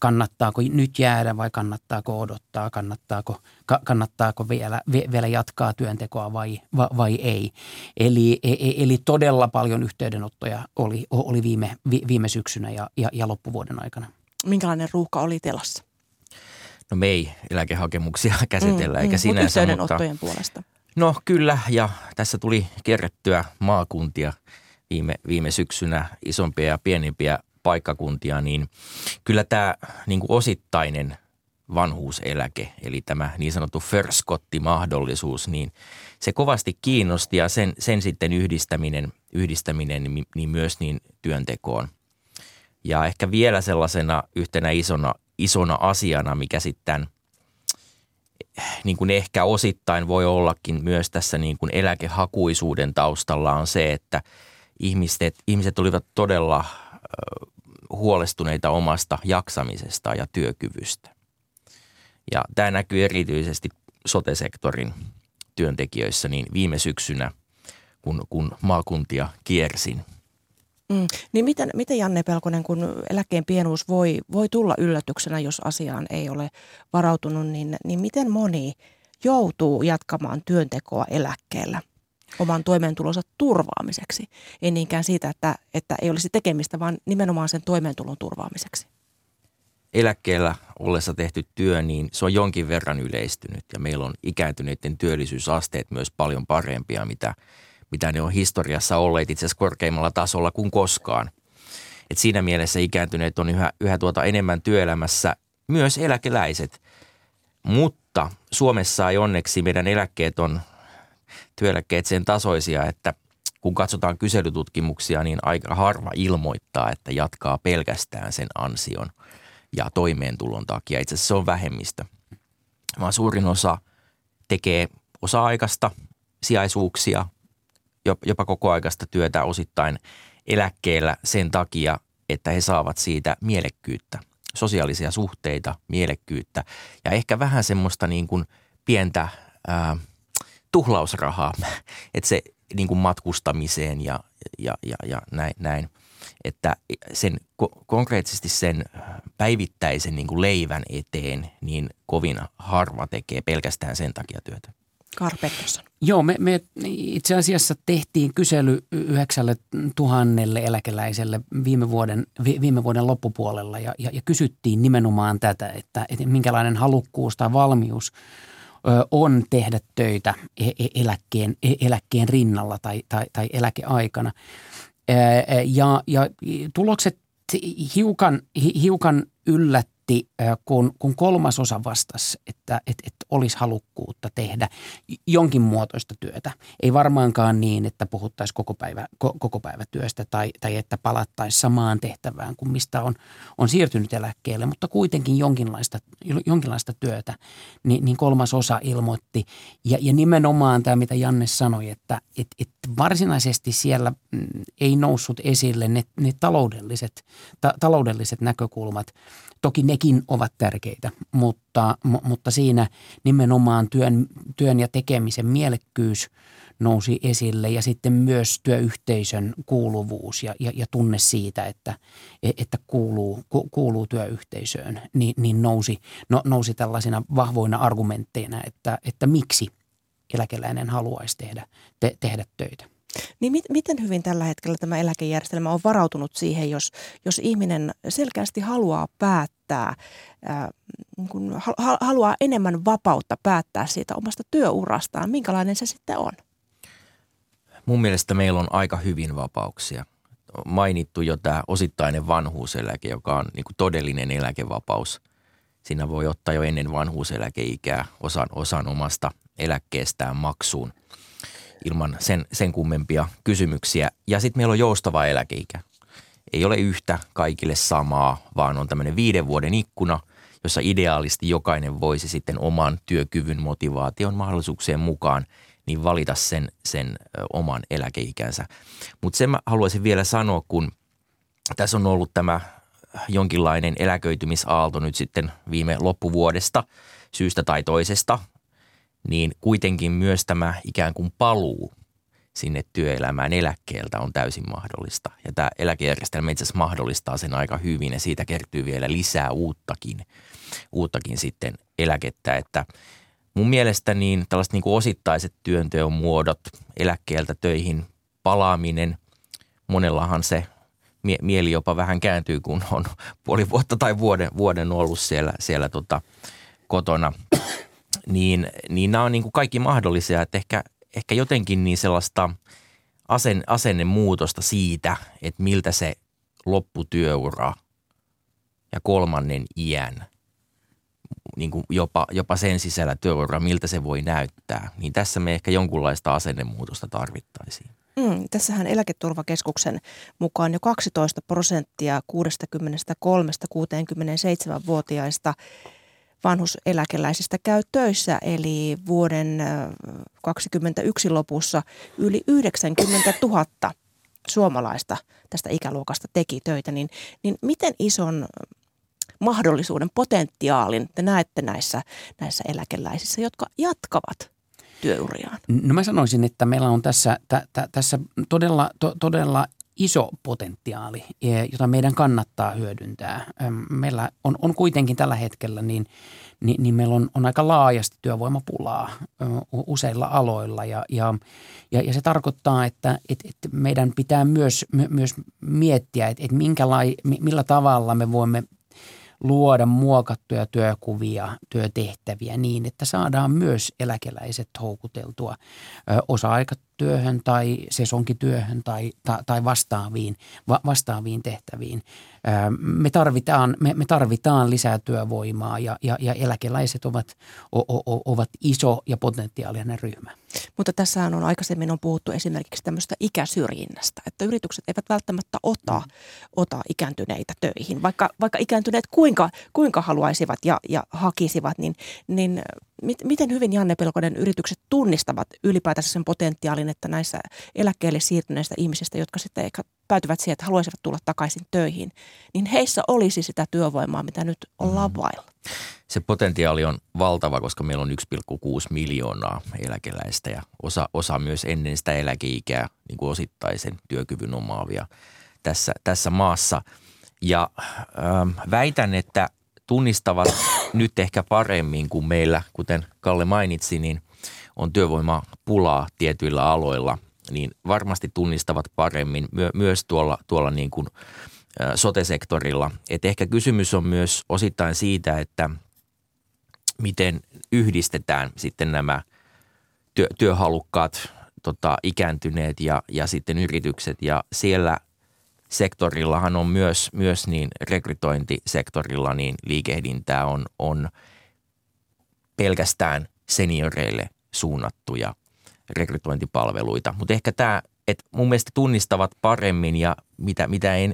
Kannattaako nyt jäädä vai kannattaako odottaa, kannattaako, ka, kannattaako vielä, vielä jatkaa työntekoa vai, vai, vai ei. Eli, e, e, eli todella paljon yhteydenottoja oli, oli viime, viime syksynä ja, ja, ja loppuvuoden aikana. Minkälainen ruuhka oli telassa? No me ei eläkehakemuksia käsitellä, mm, eikä mm, sinänsä. Mutta puolesta. No kyllä, ja tässä tuli kerrettyä maakuntia viime, viime syksynä, isompia ja pienempiä paikkakuntia, niin kyllä tämä niin kuin osittainen vanhuuseläke, eli tämä niin sanottu förskotti-mahdollisuus, niin se kovasti kiinnosti ja sen, sen sitten yhdistäminen, yhdistäminen niin myös niin työntekoon. Ja ehkä vielä sellaisena yhtenä isona isona asiana, mikä sitten niin kuin ehkä osittain voi ollakin myös tässä niin kuin eläkehakuisuuden taustalla on se, että ihmiset, ihmiset olivat todella huolestuneita omasta jaksamisesta ja työkyvystä. Ja tämä näkyy erityisesti sotesektorin työntekijöissä niin viime syksynä, kun, kun maakuntia kiersin – Mm. Niin miten, miten Janne Pelkonen, kun eläkkeen pienuus voi, voi tulla yllätyksenä, jos asiaan ei ole varautunut, niin, niin miten moni joutuu jatkamaan työntekoa eläkkeellä oman toimeentulonsa turvaamiseksi? Ei niinkään siitä, että, että ei olisi tekemistä, vaan nimenomaan sen toimeentulon turvaamiseksi. eläkkeellä ollessa tehty työ, niin se on jonkin verran yleistynyt ja meillä on ikääntyneiden työllisyysasteet myös paljon parempia, mitä, mitä ne on historiassa olleet itse asiassa korkeimmalla tasolla kuin koskaan. Et siinä mielessä ikääntyneet on yhä, yhä tuota enemmän työelämässä, myös eläkeläiset. Mutta Suomessa ei onneksi meidän eläkkeet on työeläkkeet sen tasoisia, että kun katsotaan kyselytutkimuksia, niin aika harva ilmoittaa, että jatkaa pelkästään sen ansion ja toimeentulon takia. Itse asiassa se on vähemmistö, vaan suurin osa tekee osa-aikaista sijaisuuksia, jopa koko aikaista työtä osittain eläkkeellä sen takia, että he saavat siitä mielekkyyttä, sosiaalisia suhteita, mielekkyyttä ja ehkä vähän semmoista niin kuin pientä ää, tuhlausrahaa, että se niin kuin matkustamiseen ja, ja, ja, ja näin, näin. Että sen konkreettisesti sen päivittäisen niin kuin leivän eteen niin kovin harva tekee pelkästään sen takia työtä. Karpettoson. Joo, me, me itse asiassa tehtiin kysely yhdeksälle tuhannelle eläkeläiselle viime vuoden, viime vuoden loppupuolella ja, ja, ja kysyttiin nimenomaan tätä, että, että minkälainen halukkuus tai valmius – on tehdä töitä e, e, eläkkeen, e, eläkkeen rinnalla tai, tai, tai eläkeaikana. Ja, ja tulokset hiukan, hiukan yllät yllätti, kun, kun kolmas osa vastasi, että, että, että olisi halukkuutta tehdä jonkin muotoista työtä. Ei varmaankaan niin, että puhuttaisiin koko, päivä, koko päivä työstä tai, tai että palattaisiin samaan tehtävään kuin mistä on, on siirtynyt eläkkeelle, mutta kuitenkin jonkinlaista, jonkinlaista työtä, niin, niin kolmas osa ilmoitti. Ja, ja nimenomaan tämä, mitä Janne sanoi, että et, et varsinaisesti siellä mm, ei noussut esille ne, ne taloudelliset, ta, taloudelliset näkökulmat – Toki nekin ovat tärkeitä, mutta, mutta siinä nimenomaan työn, työn ja tekemisen mielekkyys nousi esille ja sitten myös työyhteisön kuuluvuus ja, ja, ja tunne siitä, että, että kuuluu, kuuluu työyhteisöön, niin, niin nousi, no, nousi tällaisina vahvoina argumentteina, että, että miksi eläkeläinen haluaisi tehdä, te, tehdä töitä. Niin mit, miten hyvin tällä hetkellä tämä eläkejärjestelmä on varautunut siihen, jos, jos ihminen selkeästi haluaa päättää, ää, niin kun haluaa enemmän vapautta päättää siitä omasta työurastaan, minkälainen se sitten on? Mun mielestä meillä on aika hyvin vapauksia. Mainittu jo tämä osittainen vanhuuseläke, joka on niin kuin todellinen eläkevapaus. Siinä voi ottaa jo ennen vanhuuseläkeikää osan, osan omasta eläkkeestään maksuun – ilman sen, sen kummempia kysymyksiä. Ja sitten meillä on joustava eläkeikä. Ei ole yhtä kaikille samaa, vaan on tämmöinen viiden vuoden ikkuna, jossa ideaalisti jokainen voisi sitten oman työkyvyn, motivaation, mahdollisuuksien mukaan niin valita sen, sen oman eläkeikänsä. Mutta sen mä haluaisin vielä sanoa, kun tässä on ollut tämä jonkinlainen eläköitymisaalto nyt sitten viime loppuvuodesta syystä tai toisesta – niin kuitenkin myös tämä ikään kuin paluu sinne työelämään eläkkeeltä on täysin mahdollista. Ja tämä eläkejärjestelmä itse asiassa mahdollistaa sen aika hyvin ja siitä kertyy vielä lisää uuttakin, uuttakin sitten eläkettä. Että mun mielestä niin tällaiset niin kuin osittaiset työnteon muodot, eläkkeeltä töihin palaaminen, monellahan se mie- mieli jopa vähän kääntyy, kun on puoli vuotta tai vuoden, vuoden ollut siellä, siellä tota, kotona – niin, niin nämä on niin kuin kaikki mahdollisia, että ehkä, ehkä jotenkin niin sellaista asen, asennemuutosta siitä, että miltä se lopputyöura ja kolmannen iän, niin kuin jopa, jopa sen sisällä työura, miltä se voi näyttää, niin tässä me ehkä jonkunlaista asennemuutosta tarvittaisiin. Mm, tässähän eläketurvakeskuksen mukaan jo 12 prosenttia 63-67-vuotiaista vanhuseläkeläisistä käy töissä, eli vuoden 2021 lopussa yli 90 000 suomalaista tästä ikäluokasta teki töitä, niin, niin miten ison mahdollisuuden, potentiaalin te näette näissä, näissä eläkeläisissä, jotka jatkavat työuriaan? No mä sanoisin, että meillä on tässä, tä, tä, tässä todella, to, todella iso potentiaali, e, jota meidän kannattaa hyödyntää. Meillä on, on kuitenkin tällä hetkellä niin, niin, niin meillä on, on aika laajasti työvoimapulaa useilla aloilla ja, ja, ja, ja se tarkoittaa, että et, et meidän pitää myös, myös miettiä, että et minkälai, millä tavalla me voimme luoda muokattuja työkuvia, työtehtäviä niin, että saadaan myös eläkeläiset houkuteltua osa-aikatyöhön tai sesonkityöhön tai, tai, tai vastaaviin, va, vastaaviin tehtäviin. Me tarvitaan, me, me tarvitaan lisää työvoimaa ja, ja, ja eläkeläiset ovat, o, o, ovat iso ja potentiaalinen ryhmä. Mutta tässä on aikaisemmin on puhuttu esimerkiksi tämmöistä ikäsyrjinnästä, että yritykset eivät välttämättä ota, ota ikääntyneitä töihin, vaikka, vaikka ikääntyneet kuinka, kuinka haluaisivat ja, ja hakisivat, niin, niin miten hyvin Janne Pelkonen yritykset tunnistavat ylipäätänsä sen potentiaalin, että näissä eläkkeelle siirtyneistä ihmisistä, jotka sitten ehkä päätyvät siihen, että haluaisivat tulla takaisin töihin, niin heissä olisi sitä työvoimaa, mitä nyt ollaan mm. vailla. Se potentiaali on valtava, koska meillä on 1,6 miljoonaa eläkeläistä ja osa, osa myös ennen sitä eläkeikää niin kuin osittaisen työkyvyn omaavia tässä, tässä maassa. Ja ähm, väitän, että tunnistavat nyt ehkä paremmin kuin meillä, kuten Kalle mainitsi, niin on työvoimapulaa tietyillä aloilla, niin varmasti tunnistavat paremmin my- myös tuolla, tuolla niin kuin sote-sektorilla. Et ehkä kysymys on myös osittain siitä, että miten yhdistetään sitten nämä työ, työhalukkaat tota, ikääntyneet ja, ja sitten yritykset ja siellä – sektorillahan on myös, myös niin rekrytointisektorilla niin liikehdintää on, on pelkästään senioreille suunnattuja rekrytointipalveluita. Mutta ehkä tämä, että mun mielestä tunnistavat paremmin ja mitä, mitä en,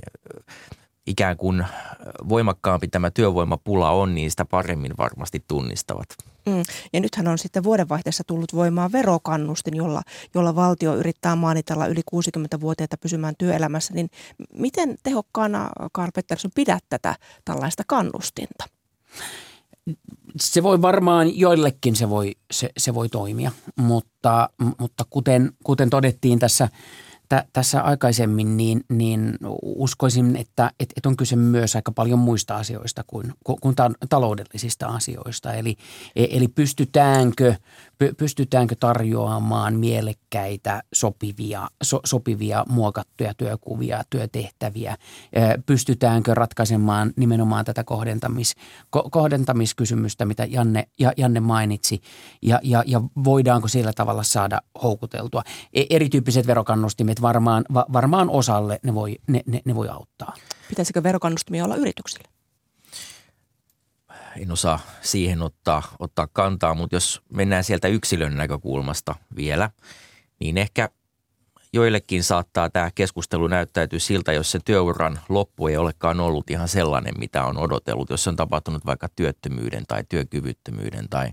ikään kuin voimakkaampi tämä työvoimapula on, niin sitä paremmin varmasti tunnistavat. Mm. Ja nythän on sitten vuodenvaihteessa tullut voimaan verokannustin, jolla, jolla valtio yrittää maanitella yli 60-vuotiaita pysymään työelämässä. Niin miten tehokkaana, Karl Pettersson, pidät tätä tällaista kannustinta? Se voi varmaan joillekin se voi, se, se voi toimia, mutta, mutta kuten, kuten todettiin tässä – tä, tässä aikaisemmin, niin, niin uskoisin, että et, on kyse myös aika paljon muista asioista kuin, kuin ta, taloudellisista asioista. Eli, e, eli pystytäänkö, pystytäänkö tarjoamaan mielekkäitä, sopivia, so, sopivia muokattuja työkuvia, työtehtäviä? Pystytäänkö ratkaisemaan nimenomaan tätä kohdentamis, ko, kohdentamiskysymystä, mitä Janne, ja, Janne mainitsi, ja, ja, ja voidaanko sillä tavalla saada houkuteltua? E, erityyppiset verokannustimet varmaan, va, varmaan osalle ne voi, ne, ne, ne voi auttaa. Pitäisikö verokannustimia olla yrityksille? En osaa siihen ottaa, ottaa kantaa, mutta jos mennään sieltä yksilön näkökulmasta vielä, niin ehkä joillekin saattaa tämä keskustelu näyttäytyä siltä, jos se työuran loppu ei olekaan ollut ihan sellainen, mitä on odotellut. Jos se on tapahtunut vaikka työttömyyden tai työkyvyttömyyden tai,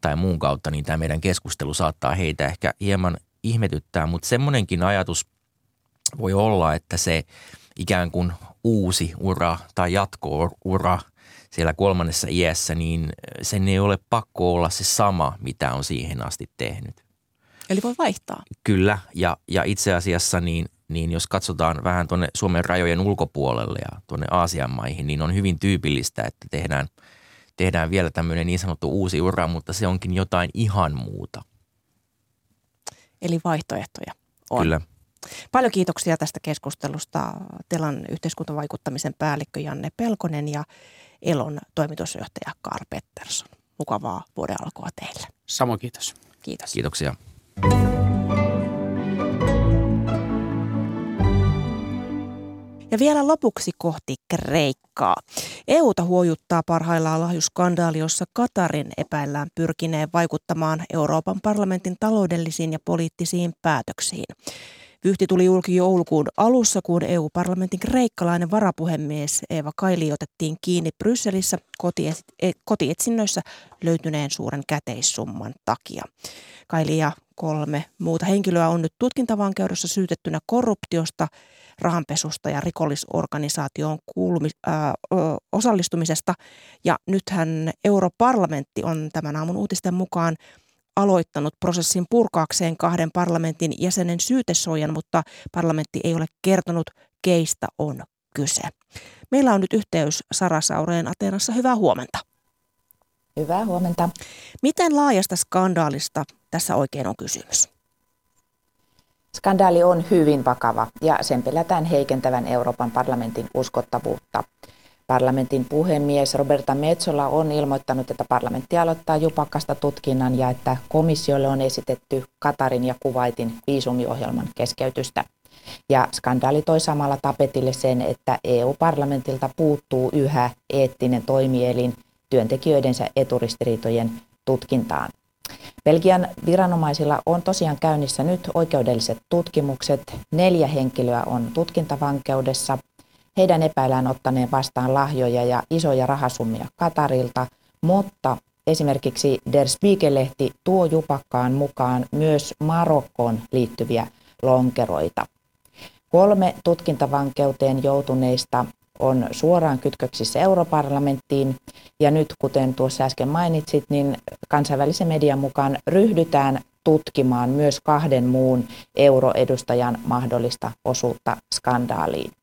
tai muun kautta, niin tämä meidän keskustelu saattaa heitä ehkä hieman ihmetyttää, mutta semmoinenkin ajatus voi olla, että se ikään kuin uusi ura tai jatko-ura siellä kolmannessa iässä, niin sen ei ole pakko olla se sama, mitä on siihen asti tehnyt. Eli voi vaihtaa. Kyllä, ja, ja itse asiassa niin, niin jos katsotaan vähän tuonne Suomen rajojen ulkopuolelle ja tuonne Aasian maihin, niin on hyvin tyypillistä, että tehdään, tehdään vielä tämmöinen niin sanottu uusi ura, mutta se onkin jotain ihan muuta – Eli vaihtoehtoja on. Kyllä. Paljon kiitoksia tästä keskustelusta Telan yhteiskuntavaikuttamisen päällikkö Janne Pelkonen ja Elon toimitusjohtaja Karl Pettersson. Mukavaa vuoden alkua teille. Samoin kiitos. Kiitos. Kiitoksia. Ja vielä lopuksi kohti Kreikkaa. EUta huojuttaa parhaillaan lahjuskandaali, jossa Katarin epäillään pyrkineen vaikuttamaan Euroopan parlamentin taloudellisiin ja poliittisiin päätöksiin. Vyyhti tuli julki joulukuun alussa, kun EU-parlamentin kreikkalainen varapuhemies Eeva Kaili otettiin kiinni Brysselissä e, kotietsinnöissä löytyneen suuren käteissumman takia. Kaili ja kolme muuta henkilöä on nyt tutkintavankeudessa syytettynä korruptiosta, rahanpesusta ja rikollisorganisaatioon kuulumi, äh, osallistumisesta. Ja nythän europarlamentti on tämän aamun uutisten mukaan aloittanut prosessin purkaakseen kahden parlamentin jäsenen syytesuojan, mutta parlamentti ei ole kertonut, keistä on kyse. Meillä on nyt yhteys Sara Saureen Ateenassa. Hyvää huomenta. Hyvää huomenta. Miten laajasta skandaalista tässä oikein on kysymys? Skandaali on hyvin vakava ja sen pelätään heikentävän Euroopan parlamentin uskottavuutta. Parlamentin puhemies Roberta Metsola on ilmoittanut, että parlamentti aloittaa jupakasta tutkinnan ja että komissiolle on esitetty Katarin ja Kuwaitin viisumiohjelman keskeytystä. Ja skandaali toi samalla tapetille sen, että EU-parlamentilta puuttuu yhä eettinen toimielin työntekijöidensä eturistiriitojen tutkintaan. Belgian viranomaisilla on tosiaan käynnissä nyt oikeudelliset tutkimukset. Neljä henkilöä on tutkintavankeudessa. Heidän epäillään ottaneen vastaan lahjoja ja isoja rahasummia Katarilta, mutta esimerkiksi Der Spiegel-lehti tuo jupakkaan mukaan myös Marokkoon liittyviä lonkeroita. Kolme tutkintavankeuteen joutuneista on suoraan kytköksissä europarlamenttiin. Ja nyt, kuten tuossa äsken mainitsit, niin kansainvälisen median mukaan ryhdytään tutkimaan myös kahden muun euroedustajan mahdollista osuutta skandaaliin.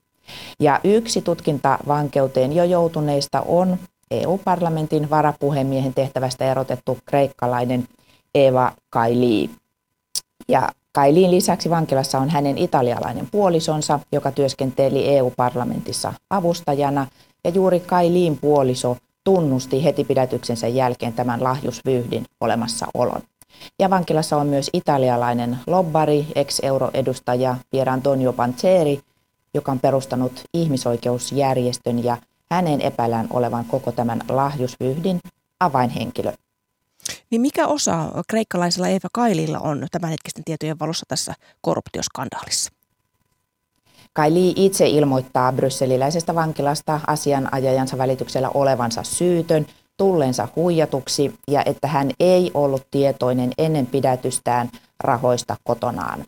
Ja yksi tutkintavankeuteen jo joutuneista on EU-parlamentin varapuhemiehen tehtävästä erotettu kreikkalainen Eva Kaili. Ja Kailiin lisäksi vankilassa on hänen italialainen puolisonsa, joka työskenteli EU-parlamentissa avustajana. Ja juuri Kailiin puoliso tunnusti heti pidätyksensä jälkeen tämän lahjusvyyhdin olemassaolon. Ja vankilassa on myös italialainen lobbari, ex-euroedustaja Pier Antonio Panzeri, joka on perustanut ihmisoikeusjärjestön ja hänen epäillään olevan koko tämän lahjusvyyhdin avainhenkilö. Niin mikä osa kreikkalaisella Eva Kaililla on tämänhetkisten tietojen valossa tässä korruptioskandaalissa? Kaili itse ilmoittaa brysseliläisestä vankilasta asianajajansa välityksellä olevansa syytön, tulleensa huijatuksi ja että hän ei ollut tietoinen ennen pidätystään rahoista kotonaan.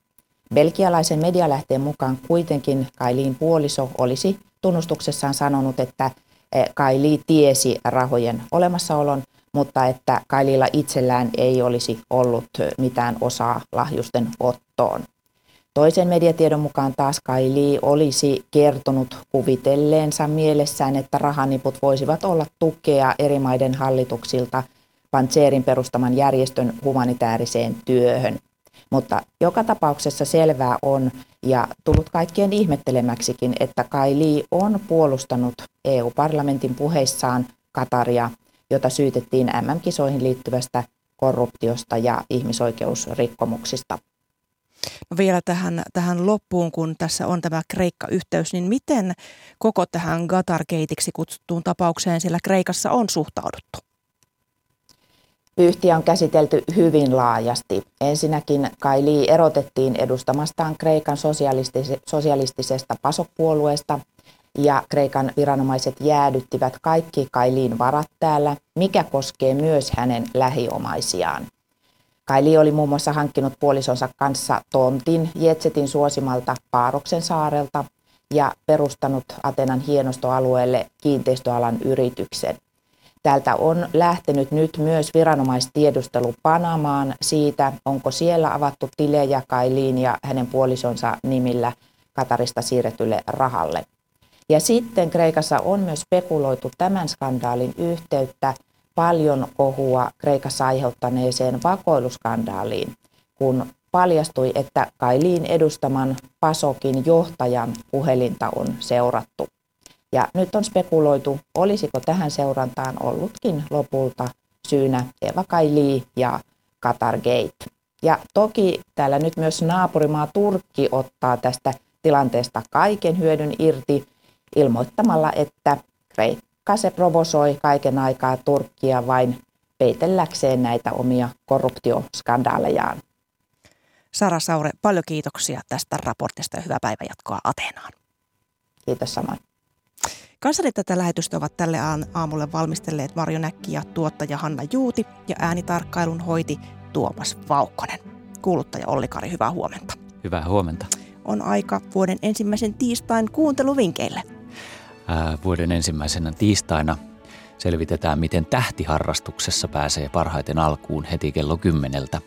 Belgialaisen medialähteen mukaan kuitenkin Kailiin puoliso olisi tunnustuksessaan sanonut, että eh, Kaili tiesi rahojen olemassaolon, mutta että Kaililla itsellään ei olisi ollut mitään osaa lahjusten ottoon. Toisen mediatiedon mukaan taas Kaili olisi kertonut kuvitelleensa mielessään, että rahaniput voisivat olla tukea eri maiden hallituksilta Pantseerin perustaman järjestön humanitaariseen työhön. Mutta joka tapauksessa selvää on ja tullut kaikkien ihmettelemäksikin, että Kaili on puolustanut EU-parlamentin puheissaan Kataria – jota syytettiin MM-kisoihin liittyvästä korruptiosta ja ihmisoikeusrikkomuksista. No vielä tähän, tähän loppuun, kun tässä on tämä Kreikka-yhteys, niin miten koko tähän Gatar-keitiksi kutsuttuun tapaukseen siellä Kreikassa on suhtauduttu? Pyyhtiä on käsitelty hyvin laajasti. Ensinnäkin Kaili erotettiin edustamastaan Kreikan sosialistisesta pasokpuolueesta ja Kreikan viranomaiset jäädyttivät kaikki Kailiin varat täällä, mikä koskee myös hänen lähiomaisiaan. Kaili oli muun muassa hankkinut puolisonsa kanssa tontin Jetsetin suosimalta Paaroksen saarelta ja perustanut Atenan hienostoalueelle kiinteistöalan yrityksen. Täältä on lähtenyt nyt myös viranomaistiedustelu Panamaan siitä, onko siellä avattu tilejä Kailiin ja hänen puolisonsa nimillä Katarista siirretylle rahalle. Ja sitten Kreikassa on myös spekuloitu tämän skandaalin yhteyttä paljon kohua Kreikassa aiheuttaneeseen vakoiluskandaaliin, kun paljastui, että Kailiin edustaman Pasokin johtajan puhelinta on seurattu. Ja nyt on spekuloitu, olisiko tähän seurantaan ollutkin lopulta syynä Eva Kaili ja Gate. Ja toki täällä nyt myös naapurimaa Turkki ottaa tästä tilanteesta kaiken hyödyn irti ilmoittamalla, että Kreikka se provosoi kaiken aikaa Turkkia vain peitelläkseen näitä omia korruptioskandaalejaan. Sara Saure, paljon kiitoksia tästä raportista ja hyvää päivänjatkoa Ateenaan. Kiitos samoin. Kanssani tätä lähetystä ovat tälle aamulle valmistelleet Marjo Näkki ja tuottaja Hanna Juuti ja äänitarkkailun hoiti Tuomas Vaukkonen. Kuuluttaja Olli-Kari, hyvää huomenta. Hyvää huomenta. On aika vuoden ensimmäisen tiistain kuunteluvinkeille vuoden ensimmäisenä tiistaina selvitetään, miten tähtiharrastuksessa pääsee parhaiten alkuun heti kello kymmeneltä.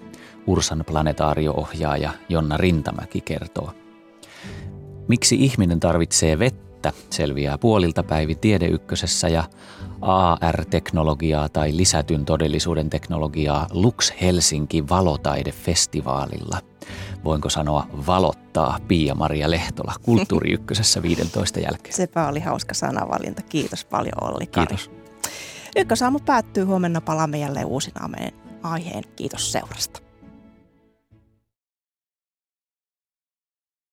Ursan planetaario-ohjaaja Jonna Rintamäki kertoo. Miksi ihminen tarvitsee vettä, selviää puolilta päivi Tiedeykkösessä ja AR-teknologiaa tai lisätyn todellisuuden teknologiaa Lux Helsinki valotaidefestivaalilla. voinko sanoa valottaa Pia-Maria Lehtola Kulttuuri Ykkösessä 15 jälkeen. Sepä oli hauska sanavalinta. Kiitos paljon Olli Kari. Kiitos. Ykkösaamu päättyy. Huomenna palaamme jälleen uusin aiheen. Kiitos seurasta.